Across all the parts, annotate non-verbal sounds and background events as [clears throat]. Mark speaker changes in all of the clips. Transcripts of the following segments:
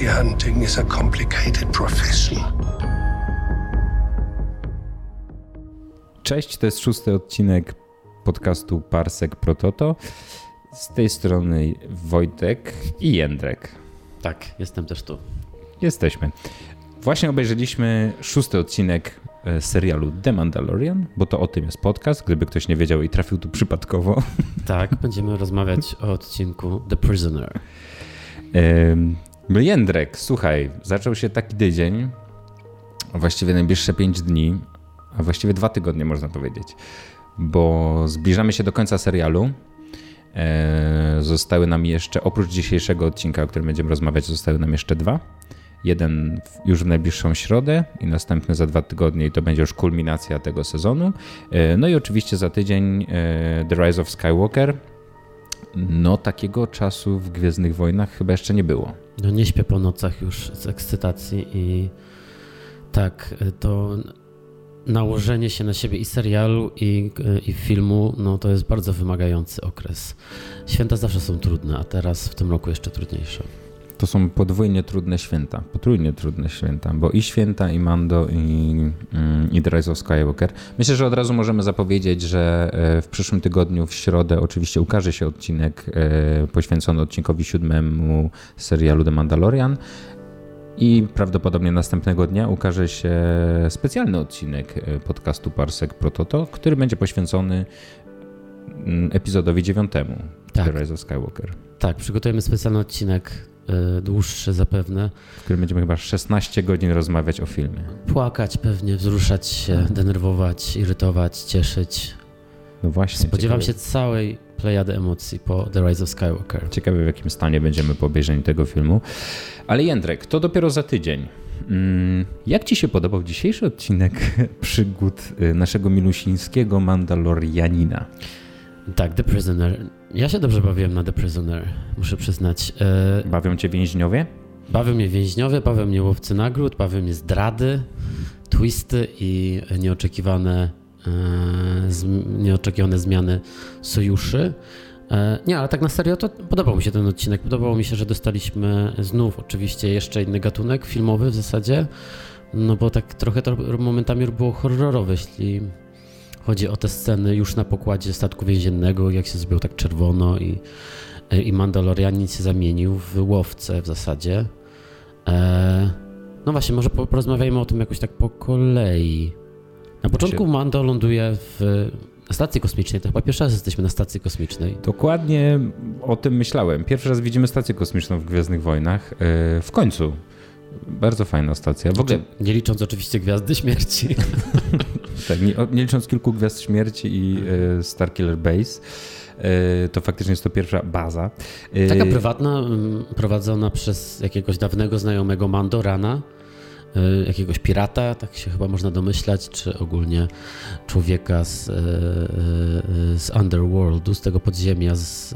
Speaker 1: Bounty hunting is a complicated profession.
Speaker 2: Cześć, to jest szósty odcinek podcastu Parsek Prototo. Z tej strony Wojtek i Jędrek.
Speaker 3: Tak, jestem też tu.
Speaker 2: Jesteśmy. Właśnie obejrzeliśmy szósty odcinek e, serialu The Mandalorian, bo to o tym jest podcast, gdyby ktoś nie wiedział i trafił tu przypadkowo.
Speaker 3: Tak, będziemy rozmawiać o odcinku The Prisoner.
Speaker 2: Jędrek, słuchaj, zaczął się taki tydzień, właściwie najbliższe pięć dni, a właściwie dwa tygodnie można powiedzieć, bo zbliżamy się do końca serialu. E, zostały nam jeszcze, oprócz dzisiejszego odcinka, o którym będziemy rozmawiać, zostały nam jeszcze dwa. Jeden już w najbliższą środę i następny za dwa tygodnie i to będzie już kulminacja tego sezonu. E, no i oczywiście za tydzień e, The Rise of Skywalker. No takiego czasu w Gwiezdnych Wojnach chyba jeszcze nie było.
Speaker 3: No nie śpię po nocach już z ekscytacji i tak, to nałożenie się na siebie i serialu, i, i filmu, no to jest bardzo wymagający okres. Święta zawsze są trudne, a teraz w tym roku jeszcze trudniejsze.
Speaker 2: To są podwójnie trudne święta, potrójnie trudne święta, bo i święta, i Mando, i, mm, i The Rise of Skywalker. Myślę, że od razu możemy zapowiedzieć, że e, w przyszłym tygodniu, w środę, oczywiście ukaże się odcinek e, poświęcony odcinkowi siódmemu serialu The Mandalorian. I prawdopodobnie następnego dnia ukaże się specjalny odcinek e, podcastu Parsek Prototo, który będzie poświęcony mm, epizodowi dziewiątemu tak. The Rise of Skywalker.
Speaker 3: Tak, przygotujemy specjalny odcinek, dłuższy zapewne.
Speaker 2: W którym będziemy chyba 16 godzin rozmawiać o filmie.
Speaker 3: Płakać pewnie, wzruszać się, denerwować, irytować, cieszyć.
Speaker 2: No właśnie.
Speaker 3: Spodziewam ciekawe. się całej plejady emocji po The Rise of Skywalker.
Speaker 2: Ciekawe w jakim stanie będziemy po obejrzeniu tego filmu. Ale Jędrek, to dopiero za tydzień. Mm, jak ci się podobał dzisiejszy odcinek [laughs] przygód y, naszego milusińskiego Mandalorianina?
Speaker 3: Tak, The Prisoner. Ja się dobrze bawiłem na The Prisoner, muszę przyznać.
Speaker 2: E, bawią cię więźniowie?
Speaker 3: Bawią mnie więźniowie, bawią mnie łowcy nagród, bawią mnie zdrady, twisty i nieoczekiwane, e, nieoczekiwane zmiany sojuszy. E, nie, ale tak na serio to podobał mi się ten odcinek. Podobało mi się, że dostaliśmy znów oczywiście jeszcze inny gatunek filmowy w zasadzie. No bo tak trochę to momentami było horrorowe, jeśli chodzi o te sceny już na pokładzie statku więziennego, jak się zrobił tak czerwono i, i Mandalorianin się zamienił w łowcę w zasadzie. E, no właśnie, może porozmawiajmy o tym jakoś tak po kolei. Na początku Mando ląduje w stacji kosmicznej, to chyba pierwszy raz jesteśmy na stacji kosmicznej.
Speaker 2: Dokładnie o tym myślałem. Pierwszy raz widzimy stację kosmiczną w Gwiezdnych Wojnach. E, w końcu. Bardzo fajna stacja.
Speaker 3: W ogóle... Nie licząc oczywiście Gwiazdy Śmierci. [laughs]
Speaker 2: tak, nie, nie, licząc kilku Gwiazd Śmierci i e, Starkiller Base e, to faktycznie jest to pierwsza baza.
Speaker 3: Taka prywatna, prowadzona przez jakiegoś dawnego znajomego Mandorana Y, jakiegoś pirata, tak się chyba można domyślać, czy ogólnie człowieka z, y, y, z Underworldu, z tego podziemia, z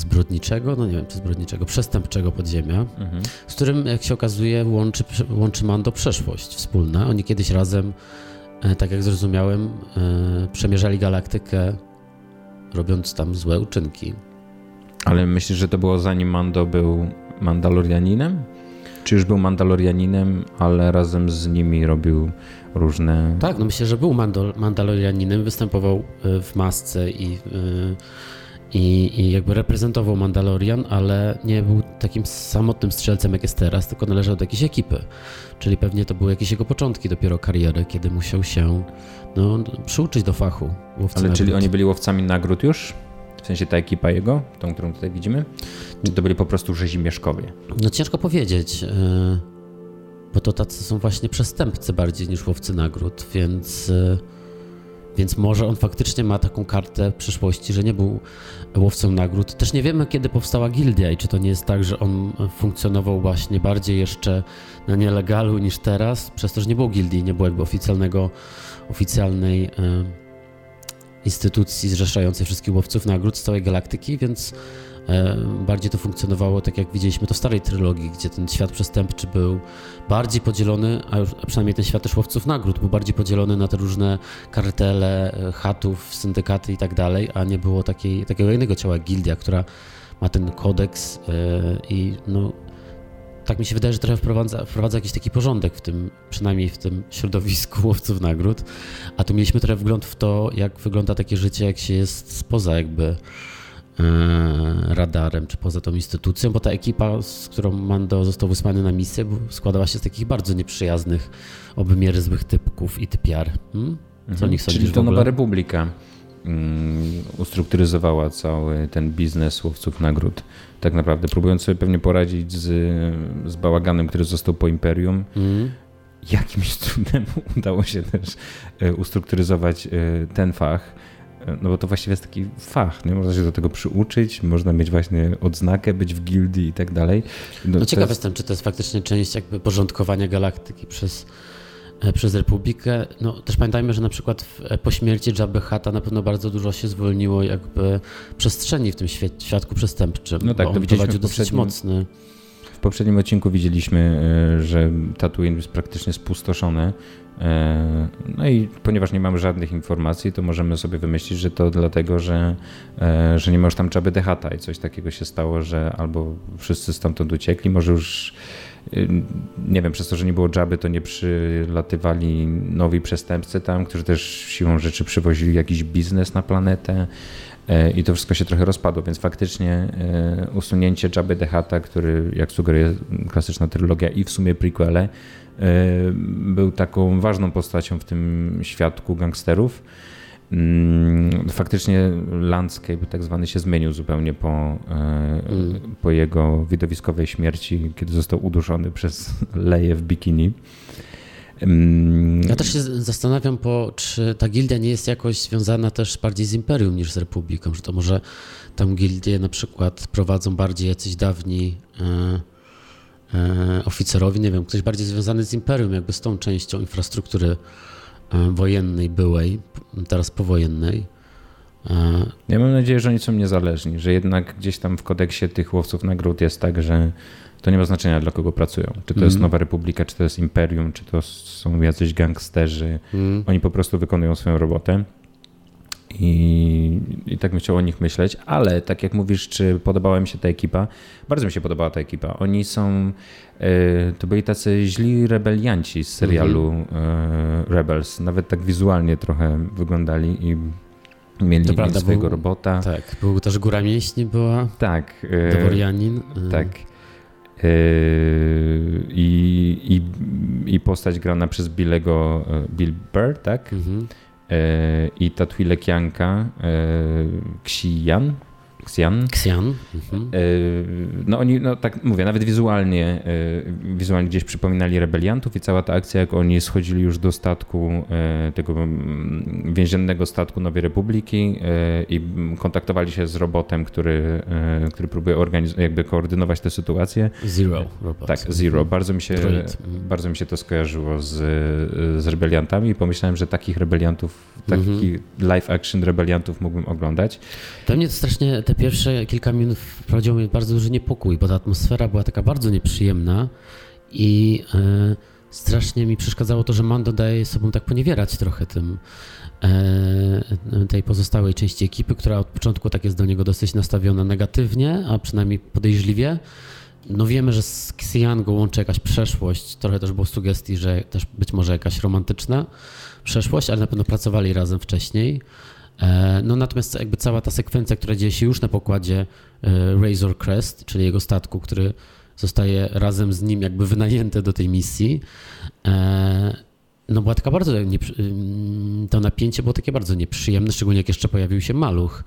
Speaker 3: zbrodniczego, no nie wiem czy zbrodniczego, przestępczego podziemia, mhm. z którym jak się okazuje łączy, łączy Mando przeszłość wspólna. Oni kiedyś razem, e, tak jak zrozumiałem, e, przemierzali galaktykę, robiąc tam złe uczynki.
Speaker 2: Ale myślisz, że to było zanim Mando był Mandalorianinem? Czy już był Mandalorianinem, ale razem z nimi robił różne.
Speaker 3: Tak, no myślę, że był Mandal Mandalorianinem, występował e, w masce i, e, i, i jakby reprezentował Mandalorian, ale nie był takim samotnym strzelcem, jak jest teraz, tylko należał do jakiejś ekipy. Czyli pewnie to były jakieś jego początki dopiero kariery, kiedy musiał się no, przyuczyć do fachu.
Speaker 2: Ale czyli oni byli łowcami nagród już? W sensie ta ekipa jego, tą, którą tutaj widzimy? Czy to byli po prostu rzezimieszkowie?
Speaker 3: No ciężko powiedzieć, e, bo to tacy są właśnie przestępcy bardziej niż łowcy nagród, więc, e, więc może on faktycznie ma taką kartę przyszłości, że nie był łowcą nagród. Też nie wiemy, kiedy powstała gildia i czy to nie jest tak, że on funkcjonował właśnie bardziej jeszcze na nielegalu niż teraz, przez to, że nie było gildii, nie było jakby oficjalnego, oficjalnej e, instytucji zrzeszającej wszystkich łowców nagród z całej galaktyki, więc bardziej to funkcjonowało tak jak widzieliśmy to w starej trylogii, gdzie ten świat przestępczy był bardziej podzielony, a, już, a przynajmniej ten świat też łowców nagród był bardziej podzielony na te różne kartele, e, chatów, syndykaty i tak dalej, a nie było takiej, takiego innego ciała gildia, która ma ten kodeks e, i no, tak mi się wydaje, że trochę wprowadza, wprowadza jakiś taki porządek w tym, przynajmniej w tym środowisku [laughs] łowców nagród. A tu mieliśmy trochę wgląd w to, jak wygląda takie życie, jak się jest spoza jakby e, radarem, czy poza tą instytucją, bo ta ekipa, z którą Mando został wysłany na misję, składała się z takich bardzo nieprzyjaznych, oby złych typków i typiar. Hmm? Co mhm. nich
Speaker 2: Czyli to Nowa Republika um, ustrukturyzowała cały ten biznes łowców nagród tak naprawdę, próbując sobie pewnie poradzić z, z bałaganem, który został po Imperium. Mm. Jakimś cudem [laughs] udało się też e, ustrukturyzować e, ten fach. No bo to właściwie jest taki fach, nie? Można się do tego przyuczyć, można mieć właśnie odznakę, być w gildii i tak dalej.
Speaker 3: No, no ciekaw jest... jestem, czy to jest faktycznie część jakby porządkowania galaktyki przez E, przez Republikę. No, też pamiętajmy, że na przykład e, po śmierci Jabby Hata na pewno bardzo dużo się zwolniło jakby przestrzeni w tym świat, świadku przestępczym. No tak, to widzieliśmy dosyć mocny.
Speaker 2: W poprzednim odcinku widzieliśmy, e, że Tatooine jest praktycznie spustoszone. No i ponieważ nie mamy żadnych informacji, to możemy sobie wymyślić, że to dlatego, że, że nie ma już tam Jabby Hata i coś takiego się stało, że albo wszyscy stamtąd uciekli, może już nie wiem, przez to, że nie było Jabby, to nie przylatywali nowi przestępcy tam, którzy też siłą rzeczy przywozili jakiś biznes na planetę e, i to wszystko się trochę rozpadło, więc faktycznie e, usunięcie Jabby the Hutta, który jak sugeruje klasyczna trylogia i w sumie prequele, e, był taką ważną postacią w tym świadku gangsterów. Mm, faktycznie landscape tak zwany się zmienił zupełnie po, e, mm. po jego widowiskowej śmierci, kiedy został uduszony przez Leję w bikini.
Speaker 3: Ja też się zastanawiam, po, czy ta gildia nie jest jakoś związana też bardziej z Imperium niż z Republiką, że to może tam gildię na przykład prowadzą bardziej jacyś dawni e, e, oficerowie, nie wiem, ktoś bardziej związany z Imperium, jakby z tą częścią infrastruktury E, wojennej byłej, teraz powojennej.
Speaker 2: E, ja mam nadzieję, że oni są niezależni, że jednak gdzieś tam w kodeksie tych łowców nagród jest tak, że to nie ma znaczenia dla kogo pracują. Czy to mm. jest mhm. Nowa Republika, czy to jest Imperium, czy to są jacyś gangsterzy. Mm. Oni po prostu wykonują swoją robotę. I, I tak bym chciał o nich myśleć, ale tak jak mówisz, czy podobała mi się ta ekipa? Bardzo mi się podobała ta ekipa. Oni są, e, to byli tacy źli rebelianci z serialu mm -hmm. Rebels. Nawet tak wizualnie trochę wyglądali i mieli, to prawda, swojego był, robota.
Speaker 3: Tak, był też Góra Mięśni była.
Speaker 2: Tak.
Speaker 3: Doworianin.
Speaker 2: Tak. I, i, I postać grana przez Billego, Bill Burr, tak? Mm -hmm i Tatwilekianka Xian,
Speaker 3: Xian. Xian. Mhm.
Speaker 2: E, no oni, no tak mówię, nawet wizualnie, e, wizualnie gdzieś przypominali rebeliantów i cała ta akcja, jak oni schodzili już do statku, e, tego mm, więziennego statku Nowej Republiki i kontaktowali się z robotem, który, który próbuje jakby koordynować tę sytuację.
Speaker 3: Zero.
Speaker 2: Tak, Zero. Bardzo mi się, bardzo mi się to skojarzyło z, z rebeliantami i pomyślałem, że takich rebeliantów, takich mhm. live action rebeliantów mógłbym oglądać.
Speaker 3: Pewnie to strasznie te pierwsze kilka minut wprowadziło mnie bardzo duży niepokój, bo ta atmosfera była taka bardzo nieprzyjemna i e, strasznie mi przeszkadzało to, że Mando daje sobą tak poniewierać trochę tym e, tej pozostałej części ekipy, która od początku tak jest do niego dosyć nastawiona negatywnie, a przynajmniej podejrzliwie. No wiemy, że z Xian go łączy jakaś przeszłość, trochę też było sugestii, że też być może jakaś romantyczna przeszłość, ale na pewno pracowali razem wcześniej. E, no natomiast jakby cała ta sekwencja, która dzieje się już na pokładzie e, Razor Crest, czyli jego statku, który zostaje razem z nim jakby wynajęty do tej misji, e, no była taka bardzo, to napięcie było takie bardzo nieprzyjemne, szczególnie jak jeszcze pojawił się maluch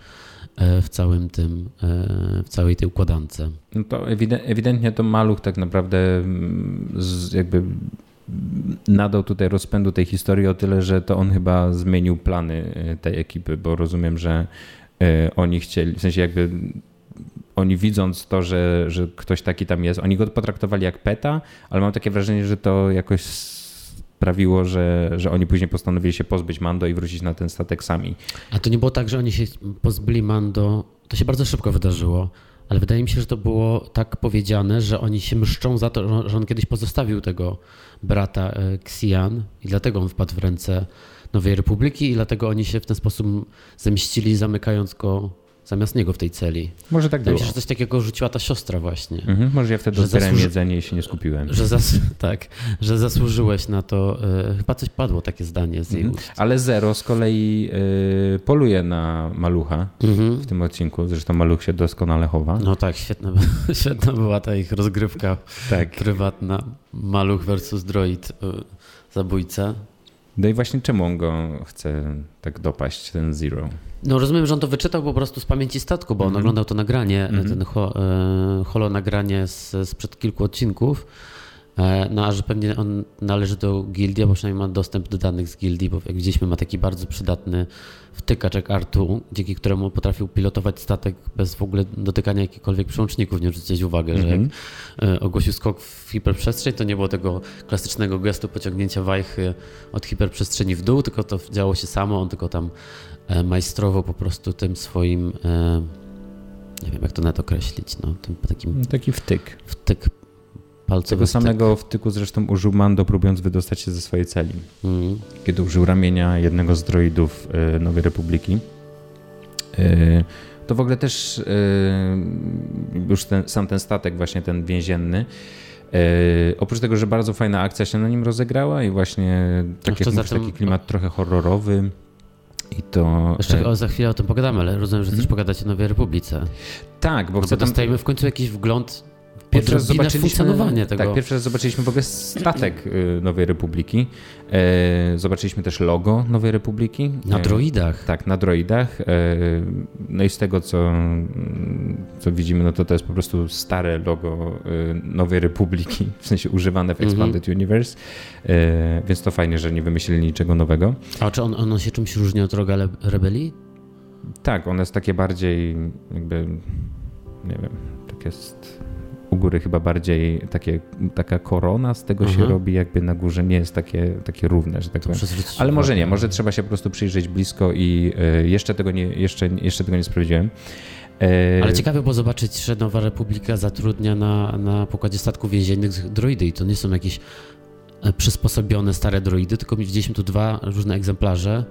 Speaker 3: w całym tym, w całej tej układance.
Speaker 2: No to ewidentnie to maluch tak naprawdę jakby nadał tutaj rozpędu tej historii o tyle, że to on chyba zmienił plany e, tej ekipy, bo rozumiem, że e, oni chcieli, w sensie jakby oni widząc to, że, że ktoś taki tam jest, oni go potraktowali jak peta, ale mam takie wrażenie, że to jakoś sprawiło, że, że oni później postanowili się pozbyć Mando i wrócić na ten statek sami.
Speaker 3: A to nie było tak, że oni się pozbyli Mando, to się bardzo szybko wydarzyło ale wydaje mi się, że to było tak powiedziane, że oni się mszczą za to, że on kiedyś pozostawił tego brata e, Xian i dlatego on wpadł w ręce Nowej Republiki i dlatego oni się w ten sposób zemścili, zamykając go zamiast niego w tej celi.
Speaker 2: Może tak
Speaker 3: Wydaje
Speaker 2: było.
Speaker 3: mi się, że coś takiego rzuciła ta siostra właśnie.
Speaker 2: Mhm, może ja wtedy odbierałem
Speaker 3: zasłuży-
Speaker 2: jedzenie i się nie skupiłem.
Speaker 3: Że, zas- [laughs] tak, że zasłużyłeś na to. e, chyba coś padło takie zdanie z jej
Speaker 2: Mhm.
Speaker 3: ust.
Speaker 2: Ale Zero z kolei y, poluje na malucha
Speaker 3: Mhm.
Speaker 2: w tym odcinku. Zresztą maluch się doskonale chowa.
Speaker 3: No tak, świetna, [laughs] świetna była ta ich rozgrywka
Speaker 2: Tak.
Speaker 3: prywatna. Maluch versus droid, e, zabójca.
Speaker 2: No i właśnie czemu on go chce tak dopaść, ten Zero?
Speaker 3: No rozumiem, że on to wyczytał po prostu z pamięci statku, bo on
Speaker 2: Mhm.
Speaker 3: oglądał to nagranie,
Speaker 2: Mhm.
Speaker 3: ten ho, e, holo nagranie z, sprzed kilku odcinków. E, no a że pewnie on należy do gildii, bo przynajmniej ma dostęp do danych z gildii, bo jak widzieliśmy ma taki bardzo przydatny wtykacz jak R2, dzięki któremu potrafił pilotować statek bez w ogóle dotykania jakichkolwiek przełączników. Nie zwrócić uwagę, że jak
Speaker 2: Mhm.
Speaker 3: e, ogłosił skok w hiperprzestrzeń, to nie było tego klasycznego gestu pociągnięcia wajchy od hiperprzestrzeni w dół, tylko to działo się samo, on tylko tam e, majstrował po prostu tym swoim, nie wiem jak to nawet określić, no, tym takim
Speaker 2: Taki wtyk.
Speaker 3: wtyk palcowy.
Speaker 2: Tego samego wtyku zresztą użył Mando, próbując wydostać się ze swojej celi.
Speaker 3: Mm.
Speaker 2: Kiedy użył ramienia jednego z droidów y, Nowej Republiki. Y, To w ogóle też y, już ten, sam ten statek, właśnie ten więzienny, y, oprócz tego, że bardzo fajna akcja się na nim rozegrała i właśnie tak jak mówisz, taki klimat trochę horrorowy i to...
Speaker 3: Jeszcze o, za chwilę o tym pogadamy, ale rozumiem, że chcesz
Speaker 2: Mhm.
Speaker 3: pogadać o Nowej Republice.
Speaker 2: tak, bo
Speaker 3: No
Speaker 2: chcę
Speaker 3: bo
Speaker 2: tam...
Speaker 3: dostajemy w końcu jakiś wgląd
Speaker 2: Pierwszy raz zobaczyliśmy
Speaker 3: funkcjonowanie tego.
Speaker 2: Tak, pierwszy raz zobaczyliśmy w ogóle statek [clears throat] y, Nowej Republiki. E, zobaczyliśmy też logo Nowej Republiki.
Speaker 3: Na
Speaker 2: E,
Speaker 3: droidach.
Speaker 2: Tak, na droidach. E, No i z tego, co, co widzimy, no to to jest po prostu stare logo y, Nowej Republiki, [laughs] w sensie używane w
Speaker 3: Mhm.
Speaker 2: Expanded Universe, więc to fajnie, że nie wymyślili niczego nowego.
Speaker 3: A czy on, ono się czymś różni od Roga Rebelii?
Speaker 2: Tak, one jest takie bardziej jakby, nie wiem, tak jest u góry chyba bardziej takie, taka korona z tego się
Speaker 3: Mhm.
Speaker 2: robi, jakby na górze nie jest takie, takie równe, że tak powiem.
Speaker 3: Muszę zwrócić
Speaker 2: Ale może nie, może trzeba się po prostu przyjrzeć blisko i y, jeszcze tego nie, jeszcze, jeszcze tego nie sprawdziłem. E,
Speaker 3: Ale ciekawe było zobaczyć, że Nowa Republika zatrudnia na, na pokładzie statków więziennych droidy i to nie są jakieś e, przysposobione stare droidy, tylko widzieliśmy tu dwa różne egzemplarze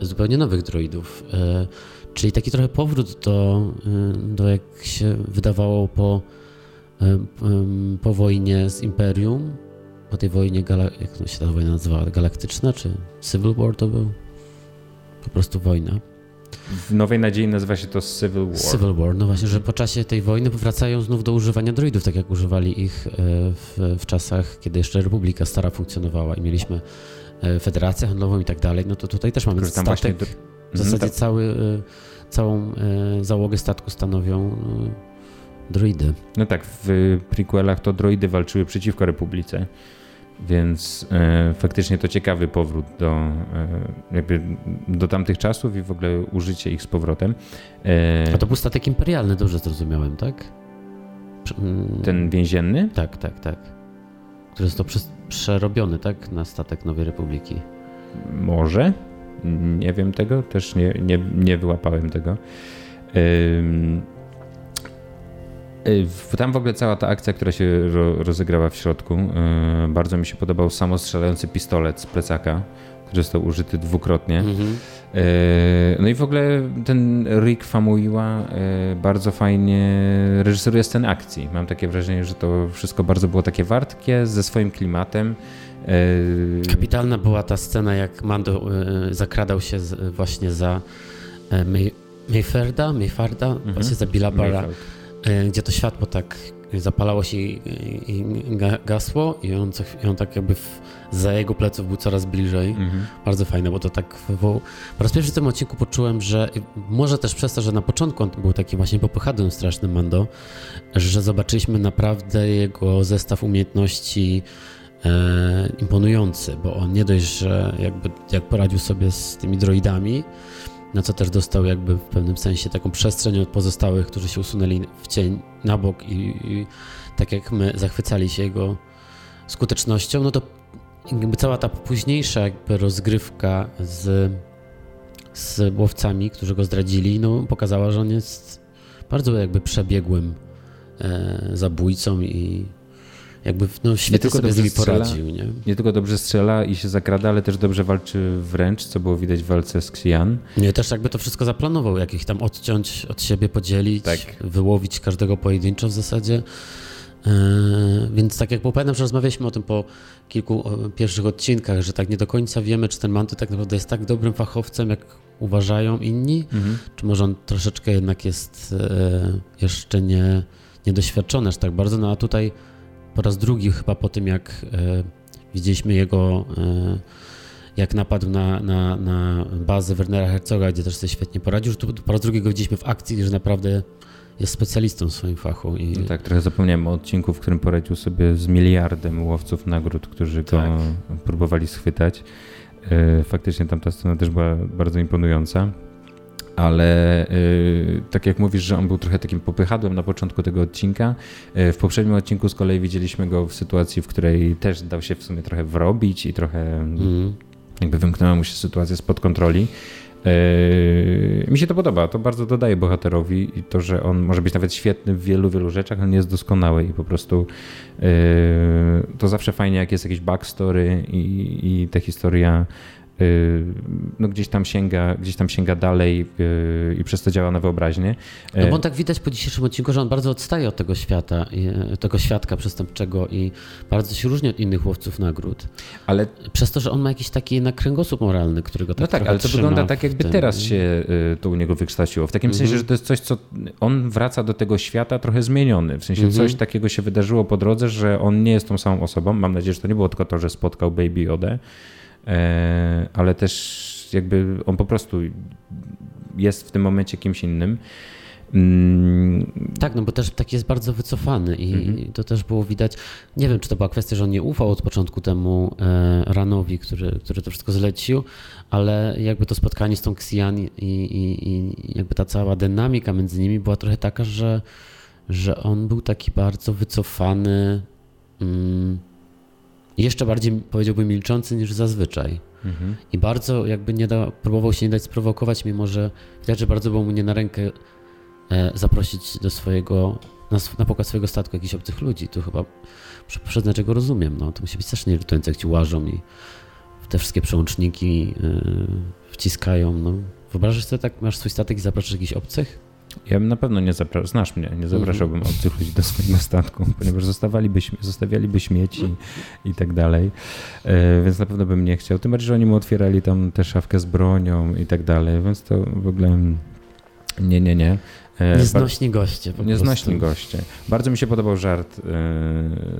Speaker 3: zupełnie nowych droidów. E, Czyli taki trochę powrót do, e, do jak się wydawało po, e, po wojnie z Imperium, po tej wojnie, jak to się ta wojna nazywała, galaktyczna czy Civil War to był? Po prostu wojna.
Speaker 2: W Nowej Nadziei nazywa się to Civil War.
Speaker 3: Civil War, no właśnie, że po czasie tej wojny wracają znów do używania droidów, tak jak używali ich e, w, w czasach, kiedy jeszcze Republika Stara funkcjonowała i mieliśmy e, Federację Handlową i tak dalej, no to tutaj też mamy
Speaker 2: tam
Speaker 3: statek. W zasadzie
Speaker 2: Mhm,
Speaker 3: cały, e, całą załogę statku stanowią droidy.
Speaker 2: No tak, w prequelach to droidy walczyły przeciwko Republice, więc e, faktycznie to ciekawy powrót do, e, jakby do tamtych czasów i w ogóle użycie ich z powrotem. E,
Speaker 3: A to był statek imperialny, dobrze zrozumiałem, tak? Mm,
Speaker 2: ten więzienny?
Speaker 3: Tak, tak, tak. Który został przerobiony, tak? Na statek Nowej Republiki.
Speaker 2: Może. Nie wiem tego, też nie, nie, nie wyłapałem tego. Ym, Tam w ogóle cała ta akcja, która się ro, rozegrała w środku, y, bardzo mi się podobał samostrzelający pistolet z plecaka, który został użyty dwukrotnie.
Speaker 3: Mhm.
Speaker 2: Y, No i w ogóle ten Rick Famuyiwa y, bardzo fajnie reżyseruje sceny akcji. Mam takie wrażenie, że to wszystko bardzo było takie wartkie, ze swoim klimatem. Y,
Speaker 3: Kapitalna była ta scena, jak Mando y, zakradał się z, właśnie za y, May, Mayferda, Mayfarda,
Speaker 2: Mhm.
Speaker 3: właśnie za Billa Barra,
Speaker 2: Mayfeld.
Speaker 3: Y, gdzie to światło tak zapalało się i, i, i ga- gasło i on, i on tak jakby w, za jego pleców był coraz bliżej.
Speaker 2: Mhm.
Speaker 3: Bardzo fajne, bo to tak wywoł... Po raz pierwszy w tym odcinku poczułem, że może też przez to, że na początku on był taki właśnie popychadłem strasznym Mando, że zobaczyliśmy naprawdę jego zestaw umiejętności e, imponujący, bo on nie dość, że jakby jak poradził sobie z tymi droidami, na co też dostał jakby w pewnym sensie taką przestrzeń od pozostałych, którzy się usunęli w cień na bok i, i tak jak my zachwycali się jego skutecznością, no to jakby cała ta późniejsza jakby rozgrywka z, z łowcami, którzy go zdradzili, no pokazała, że on jest bardzo jakby przebiegłym e, zabójcą i, jakby no, świetnie
Speaker 2: tylko
Speaker 3: sobie z nimi
Speaker 2: strzela,
Speaker 3: poradził, nie?
Speaker 2: Nie tylko dobrze strzela i się zakrada, ale też dobrze walczy wręcz, co było widać w walce z Xian.
Speaker 3: Nie, też jakby to wszystko zaplanował, jak ich tam odciąć, od siebie podzielić,
Speaker 2: Tak.
Speaker 3: wyłowić każdego pojedynczo w zasadzie. Yy, więc tak jak pamiętam, że rozmawialiśmy o tym po kilku pierwszych odcinkach, że tak nie do końca wiemy, czy ten Manty tak naprawdę jest tak dobrym fachowcem, jak uważają inni, czy może on troszeczkę jednak jest e, jeszcze nie, niedoświadczony aż tak bardzo. No a tutaj po raz drugi chyba po tym, jak e, widzieliśmy jego, e, jak napadł na, na, na bazę Wernera Herzoga, gdzie też sobie świetnie poradził, że tu po raz drugi go widzieliśmy w akcji, że naprawdę jest specjalistą w swoim fachu. I,
Speaker 2: No tak, trochę zapomniałem o odcinku, w którym poradził sobie z miliardem łowców nagród, którzy go
Speaker 3: Tak.
Speaker 2: próbowali schwytać. E, Faktycznie tam ta scena też była bardzo imponująca. Ale e, tak jak mówisz, że on był trochę takim popychadłem na początku tego odcinka. e, W poprzednim odcinku z kolei widzieliśmy go w sytuacji, w której też dał się w sumie trochę wrobić i trochę
Speaker 3: Mhm.
Speaker 2: jakby wymknęła mu się sytuacja spod kontroli. Yy, mi się to podoba, to bardzo dodaje bohaterowi i to, że on może być nawet świetny w wielu, wielu rzeczach, ale nie jest doskonały i po prostu yy, to zawsze fajnie, jak jest jakiś backstory i, i ta historia yy, no gdzieś tam sięga, gdzieś tam sięga dalej yy, i przez to działa na wyobraźnię.
Speaker 3: No bo tak widać po dzisiejszym odcinku, że on bardzo odstaje od tego świata, e, tego świadka przestępczego i bardzo się różni od innych łowców nagród.
Speaker 2: Ale
Speaker 3: Przez to, że on ma jakiś taki jednak kręgosłup moralny, którego tak
Speaker 2: No tak, ale to wygląda tak, jakby
Speaker 3: tym.
Speaker 2: teraz się y, to u niego wykształciło. W takim
Speaker 3: Mhm.
Speaker 2: sensie, że to jest coś, co on wraca do tego świata trochę zmieniony. W sensie
Speaker 3: Mhm.
Speaker 2: coś takiego się wydarzyło po drodze, że on nie jest tą samą osobą. Mam nadzieję, że to nie było tylko to, że spotkał Baby Odę, ale też jakby on po prostu jest w tym momencie kimś innym. Mm,
Speaker 3: Tak, no bo też taki jest bardzo wycofany i
Speaker 2: Mhm.
Speaker 3: to też było widać. Nie wiem, czy to była kwestia, że on nie ufał od początku temu e, Ranowi, który, który to wszystko zlecił, ale jakby to spotkanie z tą Xian i, i, i jakby ta cała dynamika między nimi była trochę taka, że, że on był taki bardzo wycofany, mm, jeszcze bardziej powiedziałbym milczący niż zazwyczaj.
Speaker 2: mhm.
Speaker 3: I bardzo jakby nie da, próbował się nie dać sprowokować, mimo że widać, że bardzo było mu nie na rękę e, zaprosić do swojego, na, na pokład swojego statku jakichś obcych ludzi. Tu chyba muszę przyznać, że go rozumiem. No, to musi być strasznie irytujące, jak ci łażą i te wszystkie przełączniki e, wciskają. No. Wyobrażasz sobie tak, masz swój statek i zapraszasz jakichś obcych?
Speaker 2: Ja bym na pewno nie zapraszał, znasz mnie, nie zapraszałbym
Speaker 3: Mhm.
Speaker 2: obcych ludzi do swojego statku, [laughs] ponieważ zostawaliby, zostawialiby śmieci i tak dalej, e, więc na pewno bym nie chciał. Tym bardziej, że oni mu otwierali tam tę szafkę z bronią i tak dalej, więc to w ogóle mm, nie, nie, nie. E,
Speaker 3: Nieznośni goście. Po
Speaker 2: Nieznośni
Speaker 3: prostu.
Speaker 2: goście. Bardzo mi się podobał żart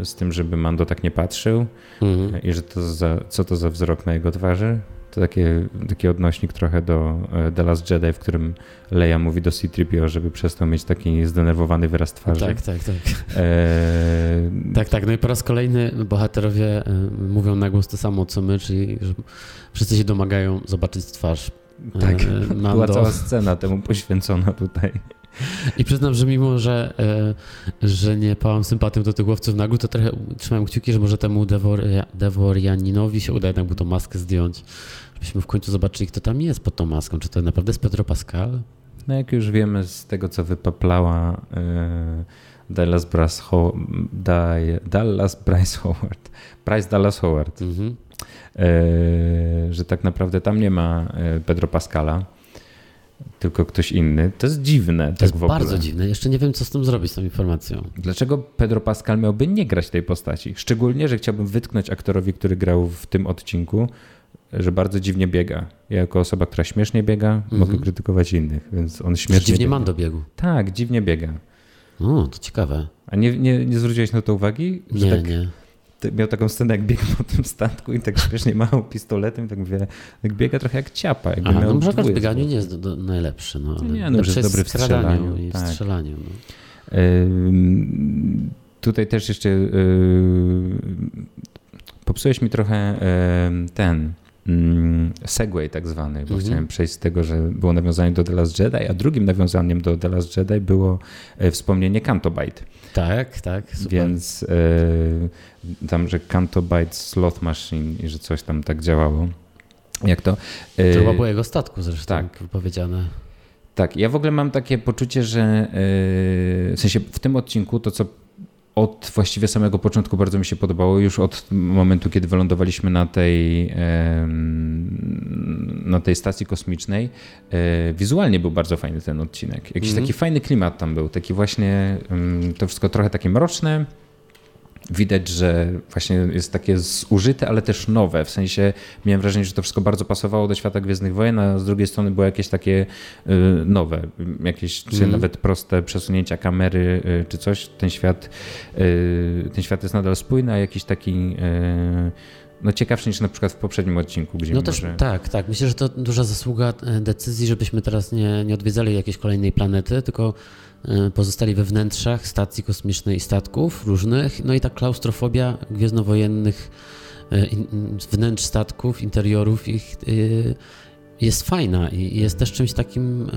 Speaker 2: e, z tym, żeby Mando tak nie patrzył
Speaker 3: Mhm.
Speaker 2: i że to za, co to za wzrok na jego twarzy. To takie, taki odnośnik trochę do e, The Last Jedi, w którym Leia mówi do C-3PO, żeby przestał mieć taki zdenerwowany wyraz twarzy.
Speaker 3: Tak, tak, tak.
Speaker 2: E,
Speaker 3: Tak, tak. No i po raz kolejny bohaterowie y, mówią na głos to samo, co my, czyli że wszyscy się domagają zobaczyć twarz.
Speaker 2: Tak. [laughs] Była
Speaker 3: Mando.
Speaker 2: cała scena temu poświęcona tutaj.
Speaker 3: I przyznam, że mimo, że, y, że nie pałam sympatią do tych łowców nagród, to trochę trzymałem kciuki, że może temu Deworia, Devorianinowi się uda jednak mu tą maskę zdjąć. Żebyśmy w końcu zobaczyli, kto tam jest pod tą maską. Czy to naprawdę jest Pedro Pascal?
Speaker 2: No jak już wiemy z tego, co wypaplała e, Dallas, Bryce Ho- Daj- Dallas Bryce Howard, Bryce Dallas Howard,
Speaker 3: Mhm.
Speaker 2: E, że tak naprawdę tam nie ma e, Pedro Pascala, tylko ktoś inny. To jest dziwne.
Speaker 3: To
Speaker 2: tak
Speaker 3: jest
Speaker 2: w ogóle.
Speaker 3: bardzo dziwne. Jeszcze nie wiem, co z tym zrobić, z tą informacją.
Speaker 2: Dlaczego Pedro Pascal miałby nie grać tej postaci? Szczególnie, że chciałbym wytknąć aktorowi, który grał w tym odcinku, że bardzo dziwnie biega. Ja jako osoba, która śmiesznie biega, mogę krytykować innych, więc on śmiesznie
Speaker 3: dziwnie
Speaker 2: biega.
Speaker 3: man dobiegł.
Speaker 2: Tak, dziwnie biega.
Speaker 3: O, to ciekawe.
Speaker 2: A nie, nie, nie zwróciłeś na to uwagi? Że
Speaker 3: Nie,
Speaker 2: tak,
Speaker 3: nie.
Speaker 2: Miał taką scenę, jak biegł po tym statku i tak śmiesznie machał pistoletem, tak mówię, tak biega trochę jak ciapa. Jakby
Speaker 3: Aha,
Speaker 2: miał
Speaker 3: no może akurat w bieganiu nie jest do, do, najlepszy, no, ale
Speaker 2: Nie, no,
Speaker 3: lepszy
Speaker 2: jest dobry w strzelaniu,
Speaker 3: i w
Speaker 2: tak.
Speaker 3: strzelaniu. No.
Speaker 2: Tutaj też jeszcze yy, popsułeś mi trochę ym, ten segway tak zwany, bo
Speaker 3: Mhm.
Speaker 2: chciałem przejść z tego, że było nawiązanie do The Last Jedi, a drugim nawiązaniem do The Last Jedi było e, wspomnienie Canto Bite.
Speaker 3: Tak, tak, super.
Speaker 2: Więc e, tam, że Canto Bite Sloth Machine i że coś tam tak działało. Jak to? E,
Speaker 3: To chyba było jego statku zresztą
Speaker 2: tak.
Speaker 3: wypowiedziane.
Speaker 2: Tak, ja w ogóle mam takie poczucie, że w sensie w tym odcinku to, co od właściwie samego początku bardzo mi się podobało, już od momentu, kiedy wylądowaliśmy na tej, na tej stacji kosmicznej. E, wizualnie był bardzo fajny ten odcinek. Jakiś mm. taki fajny klimat tam był, taki właśnie, to wszystko trochę takie mroczne, widać, że właśnie jest takie zużyte, ale też nowe. W sensie miałem wrażenie, że to wszystko bardzo pasowało do świata Gwiezdnych Wojen, a z drugiej strony były jakieś takie y, nowe, jakieś czy mm. nawet proste przesunięcia kamery y, czy coś. Ten świat, y, ten świat jest nadal spójny, a jakiś taki no ciekawszy niż na przykład w poprzednim odcinku, gdzie
Speaker 3: No też
Speaker 2: może...
Speaker 3: tak, tak. Myślę, że to duża zasługa e, decyzji, żebyśmy teraz nie, nie odwiedzali jakiejś kolejnej planety, tylko pozostali we wnętrzach stacji kosmicznej i statków różnych. No i ta klaustrofobia gwiezdnowojennych e, wnętrz statków, interiorów ich e, jest fajna i jest też czymś takim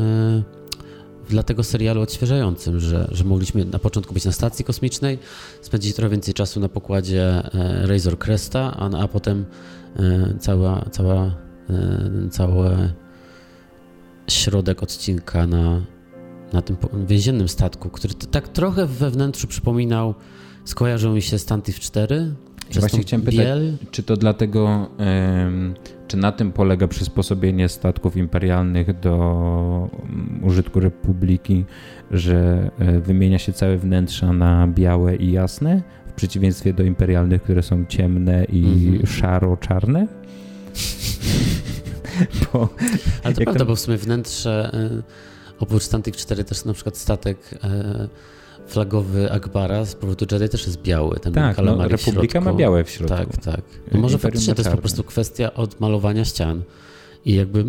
Speaker 3: dla tego serialu odświeżającym, że, że mogliśmy na początku być na stacji kosmicznej, spędzić trochę więcej czasu na pokładzie Razor Cresta, a, a potem cała, cała, cały środek odcinka na na tym więziennym statku, który tak trochę we wnętrzu przypominał, skojarzył mi się z Tantif 4.
Speaker 2: Właśnie chciałem pytać, czy to dlatego, czy na tym polega przysposobienie statków imperialnych do mm, użytku Republiki, że e, wymienia się całe wnętrza na białe i jasne, w przeciwieństwie do imperialnych, które są ciemne i mm -hmm. szaro-czarne? [laughs] [laughs]
Speaker 3: bo, Ale to prawda, bo w sumie wnętrze y, Oprócz tamtych cztery też na przykład statek e, flagowy Akbara z powodu Jedi też jest biały. Ten
Speaker 2: tak, no, Republika ma białe w środku.
Speaker 3: Tak, tak. No może faktycznie to jest po prostu kwestia odmalowania ścian i jakby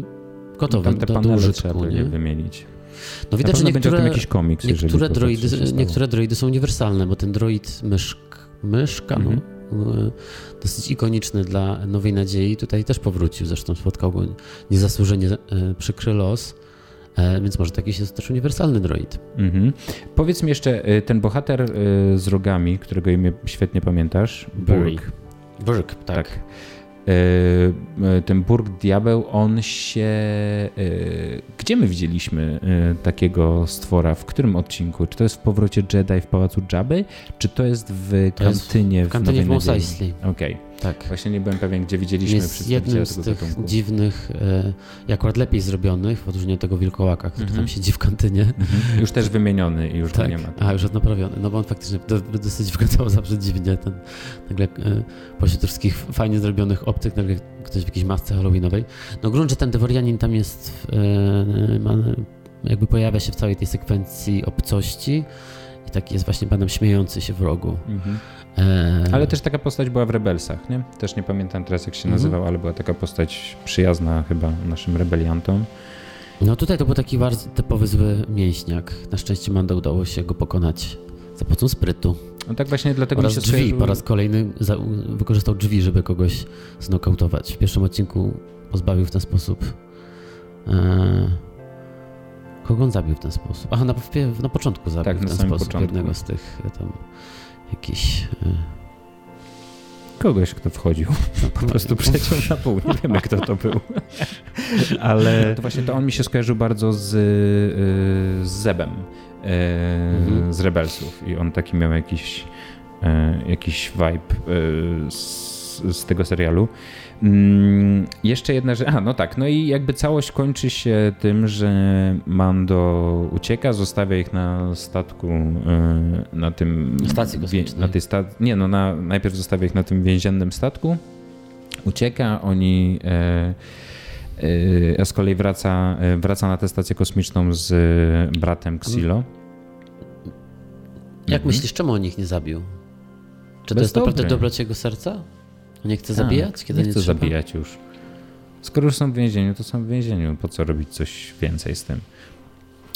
Speaker 3: gotowe
Speaker 2: no, do, do użytku. nie? wymienić.
Speaker 3: No widać, że niektóre,
Speaker 2: jakiś komiks,
Speaker 3: niektóre, droidy, niektóre droidy są uniwersalne, bo ten droid myszk, myszka, no, mhm. no, dosyć ikoniczny dla Nowej Nadziei, tutaj też powrócił, zresztą spotkał go niezasłużenie e, przykry los. E, więc może taki jest też uniwersalny droid. Mhm.
Speaker 2: Powiedz mi jeszcze, e, ten bohater e, z rogami, którego imię świetnie pamiętasz,
Speaker 3: Burg. Burg, tak. tak.
Speaker 2: Ten Burg Diabeł, on się. Gdzie my widzieliśmy takiego stwora? W którym odcinku? Czy to jest w powrocie Jedi w pałacu Jabby? Czy to jest w kantynie
Speaker 3: w, w kantynie w, w Mos
Speaker 2: Eisley? Okej. Okay.
Speaker 3: Tak.
Speaker 2: Właśnie nie byłem pewien, gdzie widzieliśmy
Speaker 3: Jest jednym z tych gatunku. dziwnych, e, akurat lepiej zrobionych, w odróżnieniu od tego wilkołaka, który mm -hmm. tam siedzi w kantynie. Mm
Speaker 2: -hmm. Już też wymieniony i już tak. nie ma.
Speaker 3: A, już odnoprawiony. No bo on faktycznie do, dosyć wyglądał zawsze dziwnie. Ten, nagle e, pośród wszystkich fajnie zrobionych optyk, nagle ktoś w jakiejś masce halloweenowej. No grunt, że ten Deworianin tam jest, e, ma, jakby pojawia się w całej tej sekwencji obcości i taki jest właśnie panem śmiejący się w rogu. Mm -hmm.
Speaker 2: E, ale też taka postać była w Rebelsach, nie? Też nie pamiętam teraz jak się mhm. nazywał, ale była taka postać przyjazna chyba naszym rebeliantom.
Speaker 3: No tutaj to był taki bardzo typowy zły mięśniak. Na szczęście Mando udało się go pokonać za pomocą sprytu.
Speaker 2: No tak właśnie dlatego
Speaker 3: oraz mi się drzwi, po raz kolejny wykorzystał drzwi, żeby kogoś znokautować. W pierwszym odcinku pozbawił w ten sposób e, kogo on zabił w ten sposób? Aha, na, na początku zabił tak, w ten sposób początku. jednego z tych tam jakiś... E,
Speaker 2: Kogoś, kto wchodził. [laughs] Po prostu przeciął [laughs] na pół. Nie wiemy, kto to był. [laughs] Ale to właśnie to on mi się skojarzył bardzo z, e, z Zebem e, mhm. z Rebelsów. I on taki miał jakiś, jakiś vibe z, z tego serialu. Mm, jeszcze jedna rzecz. A, no tak. No i jakby całość kończy się tym, że Mando ucieka, zostawia ich na statku, e, na tym.
Speaker 3: Stacji kosmicznej.
Speaker 2: Na tej sta nie, no na, najpierw zostawia ich na tym więziennym statku. Ucieka, oni. E, e, a z kolei wraca, wraca na tę stację kosmiczną z bratem Xilo.
Speaker 3: Jak mhm. myślisz, czemu on ich nie zabił? Czy to jest naprawdę dobroć jego serca? Nie chce zabijać?
Speaker 2: Kiedy nie, nie chce trzeba? zabijać już. Skoro już są w więzieniu, to są w więzieniu. Po co robić coś więcej z tym?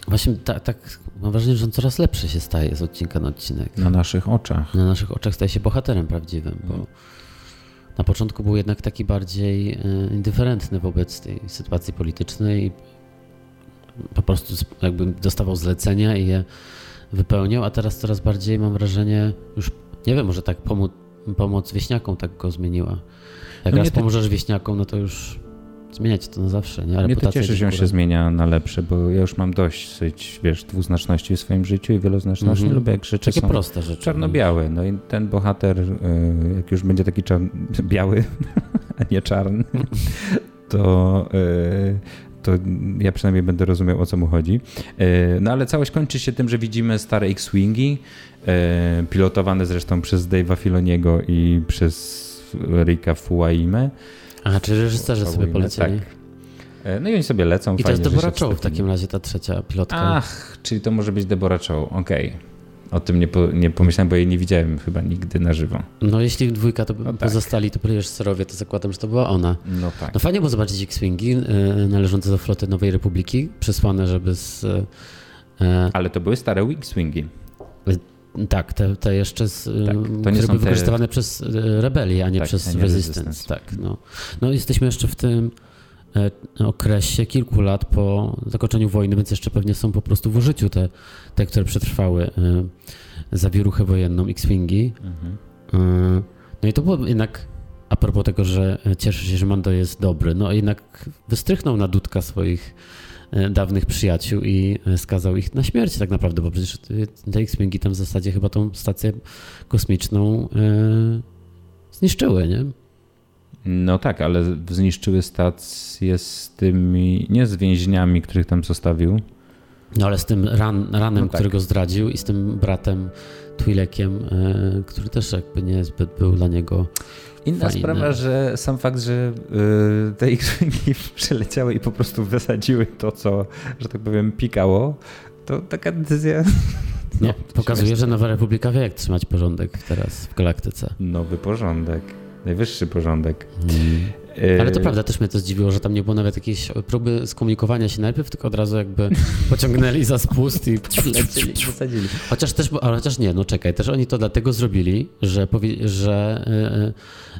Speaker 3: Właśnie tak, tak mam wrażenie, że on coraz lepszy się staje z odcinka na odcinek.
Speaker 2: Na naszych oczach.
Speaker 3: Na naszych oczach staje się bohaterem prawdziwym, bo hmm. na początku był jednak taki bardziej e, indyferentny wobec tej sytuacji politycznej. Po prostu jakby dostawał zlecenia i je wypełniał, a teraz coraz bardziej mam wrażenie, już nie wiem, może tak pomóc pomoc wieśniakom tak go zmieniła. Jak no raz pomożesz wieśniakom, no to już zmieniać to na zawsze, nie?
Speaker 2: Mnie to cieszy, że on się zmienia na lepsze, bo ja już mam dość, wiesz, dwuznaczności w swoim życiu i wieloznaczności.
Speaker 3: Mhm.
Speaker 2: Lubię, jak rzeczy
Speaker 3: Takie
Speaker 2: są
Speaker 3: proste rzeczy.
Speaker 2: czarno-białe. No i ten bohater, y, jak już będzie taki [laughs] biały, [laughs] a nie czarny, to, y, to ja przynajmniej będę rozumiał, o co mu chodzi. Y, No ale całość kończy się tym, że widzimy stare X-Wingi, pilotowane zresztą przez Dave'a Filoniego i przez Rika Fuaimę.
Speaker 3: A, czy reżyserzy sobie polecieli?
Speaker 2: Tak. Y, No i oni sobie lecą.
Speaker 3: I to jest Deborah Chow w takim razie, ta trzecia pilotka.
Speaker 2: Ach, czyli to może być Deborah Chow, okej. O tym nie, po, nie pomyślałem, bo jej nie widziałem chyba nigdy na żywo.
Speaker 3: No jeśli dwójka to
Speaker 2: No tak.
Speaker 3: pozostali, to reżyserowie, to zakładam, że to była ona.
Speaker 2: No tak.
Speaker 3: No fajnie było zobaczyć X-Wingi y, należące do floty Nowej Republiki, przesłane, żeby z...
Speaker 2: Ale to były stare X-Wingi.
Speaker 3: Tak, te, te jeszcze, z,
Speaker 2: Tak, to nie
Speaker 3: były
Speaker 2: te-
Speaker 3: wykorzystywane przez y, rebelię, a nie
Speaker 2: Tak,
Speaker 3: przez
Speaker 2: a nie
Speaker 3: Resistance.
Speaker 2: Resistance.
Speaker 3: Tak, no. no jesteśmy jeszcze w tym e, okresie kilku lat po zakończeniu wojny, więc jeszcze pewnie są po prostu w użyciu te, te które przetrwały y, zawieruchę wojenną X-Wingi.
Speaker 2: Mhm.
Speaker 3: No i to było jednak, a propos tego, że cieszę się, że Mando jest dobry, no jednak wystrychnął na dudka swoich e, dawnych przyjaciół i e, skazał ich na śmierć tak naprawdę, bo przecież te X-Wingi tam w zasadzie chyba tą stację kosmiczną e, zniszczyły, nie?
Speaker 2: No tak, ale zniszczyły stację z tymi, nie z więźniami, których tam zostawił.
Speaker 3: No ale z tym ran, ranem,
Speaker 2: No tak.
Speaker 3: którego zdradził i z tym bratem Twi'lekiem, e, który też jakby niezbyt był dla niego
Speaker 2: Inna
Speaker 3: Fajne.
Speaker 2: sprawa, że sam fakt, że y, te X-Wingi [laughs] przyleciały i po prostu wysadziły to, co, że tak powiem, pikało, to taka decyzja... [laughs]
Speaker 3: no,
Speaker 2: Nie,
Speaker 3: pokazuje, że Nowa Republika wie, jak trzymać porządek teraz w galaktyce.
Speaker 2: Nowy porządek, najwyższy porządek.
Speaker 3: Ale to
Speaker 2: Y,
Speaker 3: prawda, też mnie to zdziwiło, że tam nie było nawet jakiejś próby skomunikowania się najpierw, tylko od razu jakby [laughs] pociągnęli za spust i lecieli wysadzili. Chociaż też, ale chociaż nie, no czekaj, też oni to dlatego zrobili, że, powie, że y, y,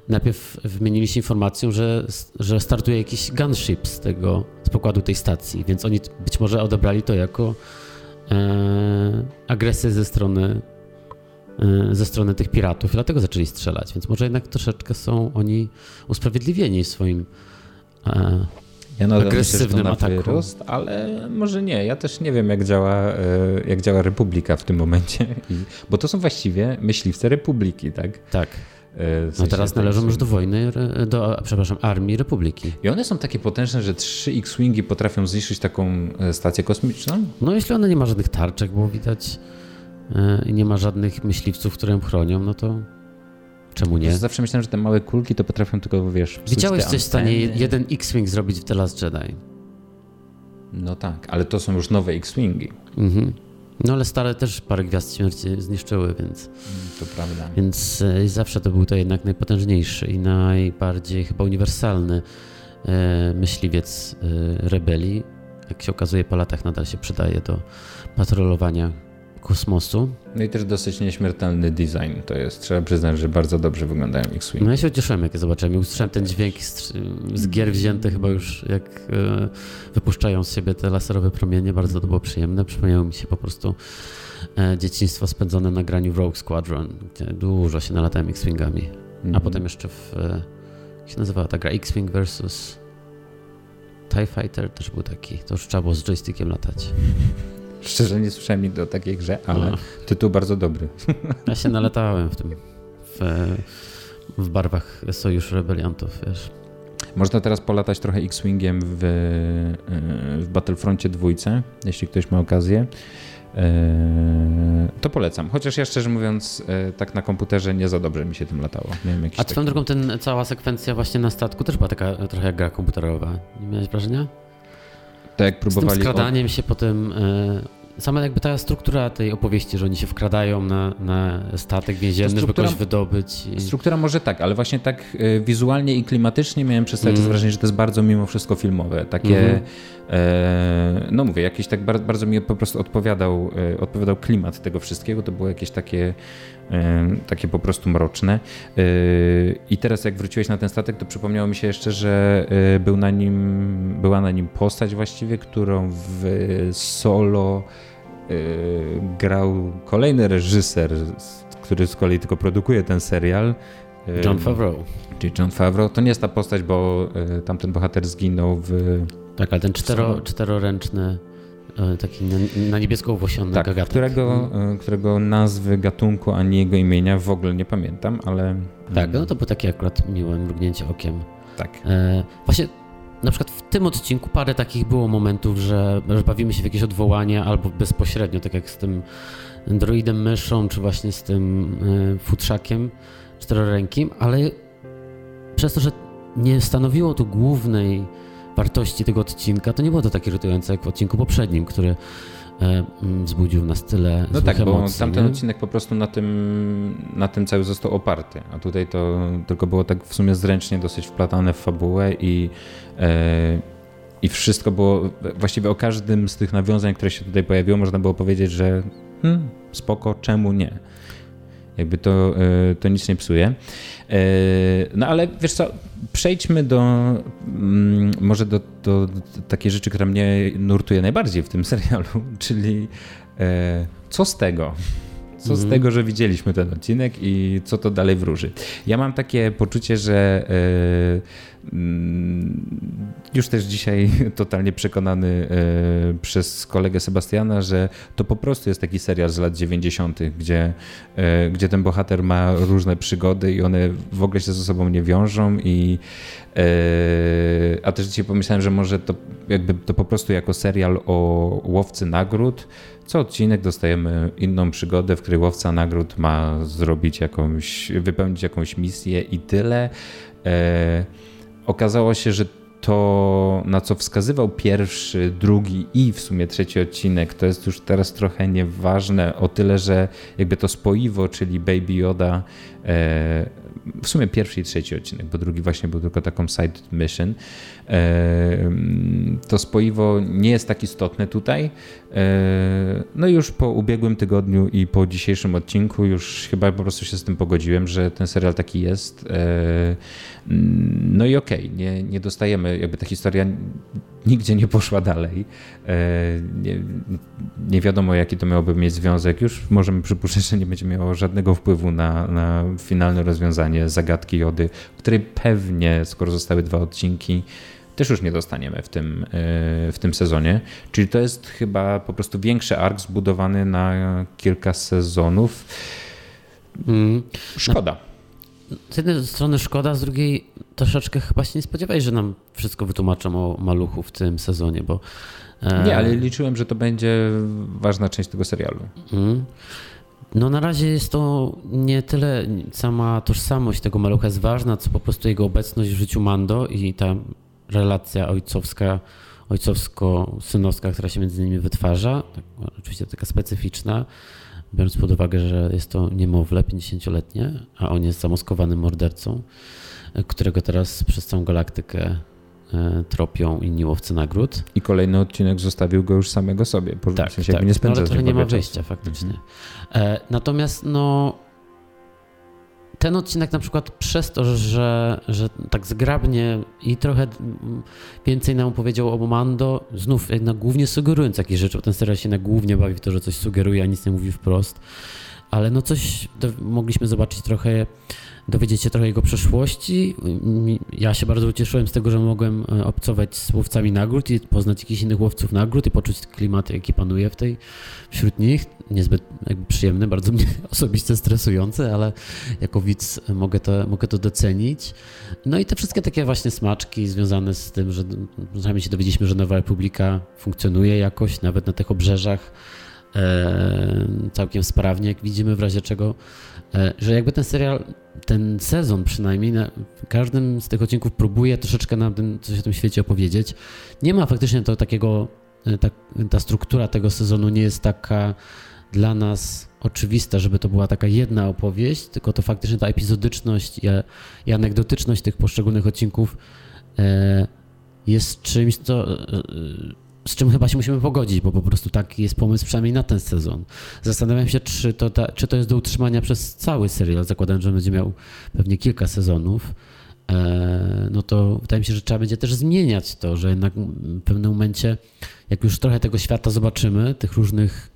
Speaker 3: najpierw wymienili się informacją, że, że startuje jakiś gunship z tego, z pokładu tej stacji, więc oni być może odebrali to jako e, agresję ze strony ze strony tych piratów i dlatego zaczęli strzelać, więc może jednak troszeczkę są oni usprawiedliwieni w swoim e,
Speaker 2: Ja
Speaker 3: agresywnym
Speaker 2: myślę,
Speaker 3: ataku.
Speaker 2: wyrost, ale może nie. Ja też nie wiem, jak działa, e, jak działa Republika w tym momencie. I, bo to są właściwie myśliwce Republiki, tak?
Speaker 3: tak.
Speaker 2: E, w
Speaker 3: No
Speaker 2: sensie
Speaker 3: teraz
Speaker 2: tak
Speaker 3: należą
Speaker 2: są-
Speaker 3: już do wojny, do, przepraszam, armii Republiki.
Speaker 2: I one są takie potężne, że trzy X-Wingi potrafią zniszczyć taką stację kosmiczną?
Speaker 3: No jeśli ona nie ma żadnych tarczek, było widać, i nie ma żadnych myśliwców, które ją chronią, no to czemu nie?
Speaker 2: Zawsze myślałem, że te małe kulki to potrafią tylko, wiesz,
Speaker 3: Widziałeś coś w stanie jeden X-Wing zrobić w The Last Jedi?
Speaker 2: No tak, ale to są już nowe X-Wingi.
Speaker 3: Mhm. No ale stare też parę gwiazd śmierci zniszczyły, więc...
Speaker 2: Mm, To prawda.
Speaker 3: Więc e, zawsze to był to jednak najpotężniejszy i najbardziej chyba uniwersalny e, myśliwiec e, rebelii. Jak się okazuje, po latach nadal się przydaje do patrolowania kosmosu.
Speaker 2: No i też dosyć nieśmiertelny design to jest. Trzeba przyznać, że bardzo dobrze wyglądają X-Wingi.
Speaker 3: No ja się ucieszyłem, jak je zobaczyłem. I usłyszałem ten dźwięk z, z gier wzięty chyba już, jak e, wypuszczają z siebie te laserowe promienie. Bardzo to było przyjemne. Przypomniało mi się po prostu e, dzieciństwo spędzone na graniu w Rogue Squadron, gdzie dużo się nalatałem X-Wingami. A
Speaker 2: Mhm.
Speaker 3: potem jeszcze w. e, Jak się nazywała ta gra? X-Wing versus TIE Fighter też był taki. To już trzeba było z joystickiem latać. [laughs]
Speaker 2: Szczerze nie słyszałem nigdy o takiej grze, ale
Speaker 3: No.
Speaker 2: tytuł bardzo dobry. [laughs]
Speaker 3: Ja się nalatałem w tym. W, w barwach Sojuszu Rebeliantów, wiesz.
Speaker 2: Można teraz polatać trochę X-Wingiem w, e, w Battlefroncie dwójce, jeśli ktoś ma okazję. E, To polecam. Chociaż ja szczerze mówiąc, e, tak na komputerze nie za dobrze mi się tym latało.
Speaker 3: A swoją drogą, ten, cała sekwencja właśnie na statku też była taka trochę jak gra komputerowa. Nie miałeś wrażenia?
Speaker 2: Tak jak
Speaker 3: Z tym
Speaker 2: próbowali.
Speaker 3: skradaniem się potem. E, sama jakby ta struktura tej opowieści, że oni się wkradają na, na statek więzienny, żeby kogoś wydobyć. I...
Speaker 2: Struktura może tak, ale właśnie tak e, wizualnie i klimatycznie miałem przez cały
Speaker 3: Mm.
Speaker 2: wrażenie, że to jest bardzo mimo wszystko filmowe. Takie,
Speaker 3: Mhm.
Speaker 2: e, no mówię, jakiś tak bardzo, bardzo mi po prostu odpowiadał, e, odpowiadał klimat tego wszystkiego. To było jakieś takie, e, takie po prostu mroczne. E, I teraz jak wróciłeś na ten statek, to przypomniało mi się jeszcze, że e, był na nim, była na nim postać właściwie, którą w solo e, grał kolejny reżyser, który z kolei tylko produkuje ten serial.
Speaker 3: John Favreau.
Speaker 2: Czyli John Favreau. To nie jest ta postać, bo tamten bohater zginął w...
Speaker 3: Tak, ale ten cztero, czteroręczny taki na, niebiesko uwłosiony
Speaker 2: tak,
Speaker 3: gagatek.
Speaker 2: Którego, hmm. którego nazwy gatunku ani jego imienia w ogóle nie pamiętam, ale...
Speaker 3: Tak, no to było takie akurat miłe mrugnięcie okiem.
Speaker 2: Tak.
Speaker 3: E, właśnie na przykład w tym odcinku parę takich było momentów, że, że bawimy się w jakieś odwołanie albo bezpośrednio, tak jak z tym droidem myszą, czy właśnie z tym y, futrzakiem czterorękim, ale przez to, że nie stanowiło to głównej wartości tego odcinka, to nie było to takie irytujące jak w odcinku poprzednim, który e, wzbudził nas tyle
Speaker 2: No tak,
Speaker 3: emocji,
Speaker 2: bo tamten
Speaker 3: nie?
Speaker 2: odcinek po prostu na tym, na tym cały został oparty, a tutaj to tylko było tak w sumie zręcznie dosyć wplatane w fabułę i e, i wszystko było, właściwie o każdym z tych nawiązań, które się tutaj pojawiło, można było powiedzieć, że hmm, spoko, czemu nie? Jakby to, e, to nic nie psuje. E, no ale wiesz co, przejdźmy do mm, może do, do, do takiej rzeczy, która mnie nurtuje najbardziej w tym [laughs] serialu, czyli e, co z tego? Co z
Speaker 3: Mhm.
Speaker 2: tego, że widzieliśmy ten odcinek i co to dalej wróży? Ja mam takie poczucie, że już też dzisiaj [laughs] totalnie przekonany e, przez kolegę Sebastiana, że to po prostu jest taki serial z lat 90., gdzie, e, gdzie ten bohater ma różne przygody i one w ogóle się ze sobą nie wiążą i e, a też dzisiaj pomyślałem, że może to jakby to po prostu jako serial o łowcy nagród, co odcinek dostajemy inną przygodę, w której łowca nagród ma zrobić jakąś, wypełnić jakąś misję i tyle. E, okazało się, że to, na co wskazywał pierwszy, drugi i w sumie trzeci odcinek, to jest już teraz trochę nieważne o tyle, że jakby to spoiwo, czyli Baby Yoda, w sumie pierwszy i trzeci odcinek, bo drugi właśnie był tylko taką side mission, e, to spoiwo nie jest tak istotne tutaj. E, no już po ubiegłym tygodniu i po dzisiejszym odcinku już chyba po prostu się z tym pogodziłem, że ten serial taki jest. E, no i okej, okay, nie, nie dostajemy, jakby ta historia nigdzie nie poszła dalej. E, nie, nie, wiadomo, jaki to miałoby mieć związek. Już możemy przypuszczać, że nie będzie miało żadnego wpływu na, na finalne rozwiązanie zagadki Jody, której pewnie, skoro zostały dwa odcinki, też już nie dostaniemy w tym, w tym sezonie. Czyli to jest chyba po prostu większy ark zbudowany na kilka sezonów.
Speaker 3: Mm.
Speaker 2: Szkoda.
Speaker 3: Z jednej strony szkoda, z drugiej troszeczkę chyba się nie spodziewałeś, że nam wszystko wytłumaczą o maluchu w tym sezonie, bo... e,
Speaker 2: Nie, ale liczyłem, że to będzie ważna część tego serialu.
Speaker 3: Mm. No na razie jest to nie tyle sama tożsamość tego malucha jest ważna, co po prostu jego obecność w życiu Mando i ta relacja ojcowska, ojcowsko-synowska, która się między nimi wytwarza. Tak, oczywiście taka specyficzna, biorąc pod uwagę, że jest to niemowlę 50-letnie, a on jest zamoskowanym mordercą, którego teraz przez całą galaktykę e, tropią inni łowcy nagród.
Speaker 2: I kolejny odcinek zostawił go już samego sobie. Po,
Speaker 3: Tak,
Speaker 2: w sensie
Speaker 3: tak.
Speaker 2: nie spędza
Speaker 3: no, ale trochę nie ma wyjścia faktycznie. E, natomiast no ten odcinek na przykład przez to, że, że tak zgrabnie i trochę więcej nam powiedział o Mando, znów jednak głównie sugerując jakieś rzeczy, bo ten serial się głównie bawi w to, że coś sugeruje, a nic nie mówi wprost, ale no coś mogliśmy zobaczyć trochę, dowiedzieć się trochę jego przeszłości. Ja się bardzo ucieszyłem z tego, że mogłem e, obcować z łowcami nagród i poznać jakichś innych łowców nagród i poczuć klimat, jaki panuje w tej, wśród nich. Niezbyt jakby przyjemny, bardzo mnie [laughs] osobiście stresujący, ale jako widz mogę to, mogę to docenić. No i te wszystkie takie właśnie smaczki związane z tym, że sami się dowiedzieliśmy, że Nowa Republika funkcjonuje jakoś, nawet na tych obrzeżach e, całkiem sprawnie, jak widzimy, w razie czego, że jakby ten serial, ten sezon przynajmniej, na każdym z tych odcinków próbuje troszeczkę nam tym, coś o tym świecie opowiedzieć. Nie ma faktycznie to takiego, e, ta, ta struktura tego sezonu nie jest taka dla nas oczywista, żeby to była taka jedna opowieść, tylko to faktycznie ta epizodyczność i, i anegdotyczność tych poszczególnych odcinków e, jest czymś, co, e, e, z czym chyba się musimy pogodzić, bo po prostu taki jest pomysł przynajmniej na ten sezon. Zastanawiam się, czy to, ta, czy to jest do utrzymania przez cały serial. Zakładam, że będzie miał pewnie kilka sezonów. E, no to wydaje mi się, że trzeba będzie też zmieniać to, że jednak w pewnym momencie, jak już trochę tego świata zobaczymy, tych różnych.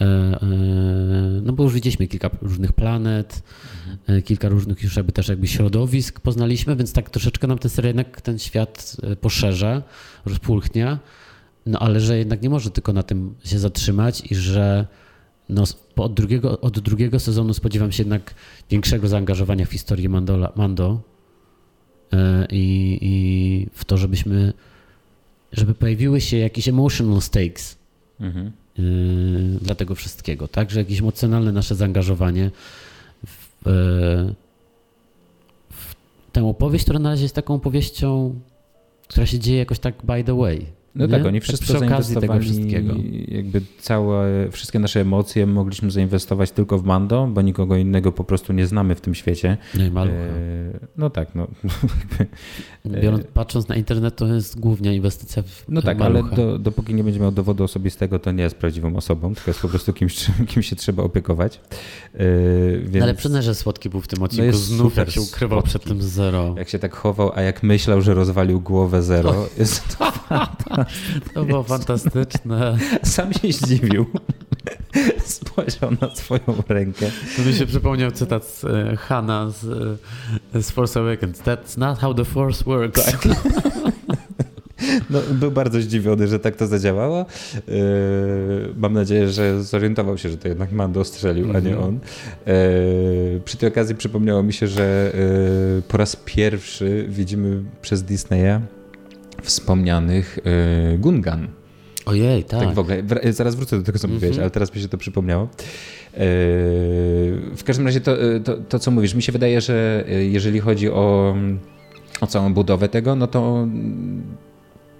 Speaker 3: e, e, No bo już widzieliśmy kilka różnych planet, kilka różnych już jakby też jakby środowisk poznaliśmy, więc tak troszeczkę nam ten serial ten świat poszerza, rozpulchnia, no ale że jednak nie może tylko na tym się zatrzymać i że no, od, drugiego, od drugiego sezonu spodziewam się jednak większego zaangażowania w historię Mandola, Mando i, i w to, żebyśmy, żeby pojawiły się jakieś emotional stakes. Mhm. Y, dla tego wszystkiego, tak? Że jakieś emocjonalne nasze zaangażowanie w, e, w tę opowieść, która na razie jest taką opowieścią, która się dzieje jakoś tak by the way.
Speaker 2: No nie? tak, oni wszystko tak zainwestowali, wszystkiego. jakby całe, wszystkie nasze emocje mogliśmy zainwestować tylko w Mando, bo nikogo innego po prostu nie znamy w tym świecie.
Speaker 3: No i Malucha.
Speaker 2: E, no tak, no. [laughs]
Speaker 3: Biorąc, patrząc na internet, to jest głównie inwestycja w
Speaker 2: No tak, Malucha. ale do, dopóki nie będzie miał dowodu osobistego, to nie jest prawdziwą osobą, tylko jest po prostu kimś, [laughs] kim się trzeba opiekować.
Speaker 3: E, więc... No ale przyznaj, że słodki był w tym odcinku, no znów jak się ukrywał słodki. przed tym zero.
Speaker 2: Jak się tak chował, a jak myślał, że rozwalił głowę zero, o. jest to [laughs] [laughs]
Speaker 3: To było fantastyczne. [laughs]
Speaker 2: Sam się zdziwił. [laughs] Spojrzał na swoją rękę.
Speaker 3: To mi się przypomniał cytat z e, Hanna z, e, z Force Awakens. That's not how the Force works. Tak.
Speaker 2: No, był bardzo zdziwiony, że tak to zadziałało. Yy, mam nadzieję, że zorientował się, że to jednak Mando strzelił, mm -hmm. a nie mhm. on. Yy, przy tej okazji przypomniało mi się, że yy, po raz pierwszy widzimy przez Disneya wspomnianych y, Gungan.
Speaker 3: Ojej, tak. Tak
Speaker 2: w ogóle, zaraz wrócę do tego, co mm -hmm. mówiłeś, ale teraz mi się to przypomniało. Y, w każdym razie to, y, to, to, co mówisz, mi się wydaje, że jeżeli chodzi o, o całą budowę tego, no to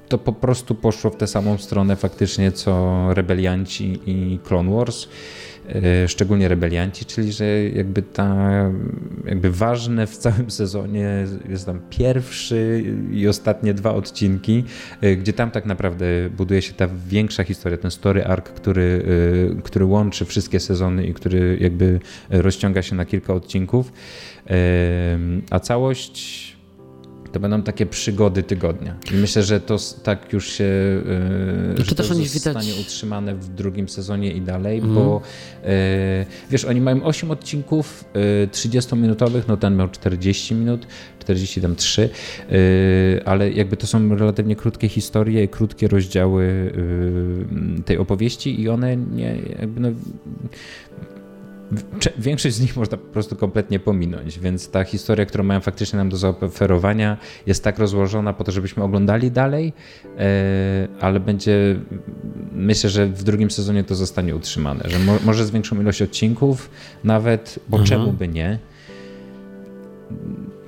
Speaker 2: to po prostu poszło w tę samą stronę faktycznie co rebelianci i Clone Wars. E, szczególnie rebelianci, czyli że jakby ta, jakby ważne w całym sezonie jest tam pierwszy i ostatnie dwa odcinki, e, gdzie tam tak naprawdę buduje się ta większa historia, ten story arc, który, e, który łączy wszystkie sezony i który jakby rozciąga się na kilka odcinków, a całość to będą takie przygody tygodnia. I myślę, że to tak już się yy, że to też oni zostanie widać... utrzymane w drugim sezonie i dalej, mm. bo yy, wiesz, oni mają 8 odcinków yy, 30-minutowych, no ten miał 40 minut, 40 tam 3, yy, ale jakby to są relatywnie krótkie historie, krótkie rozdziały tej opowieści i one nie, jakby no, Większość z nich można po prostu kompletnie pominąć, więc ta historia, którą mają faktycznie nam do zaoferowania, jest tak rozłożona po to, żebyśmy oglądali dalej, e, ale będzie, myślę, że w drugim sezonie to zostanie utrzymane, że może z większą ilość odcinków nawet, bo Aha. czemu by nie?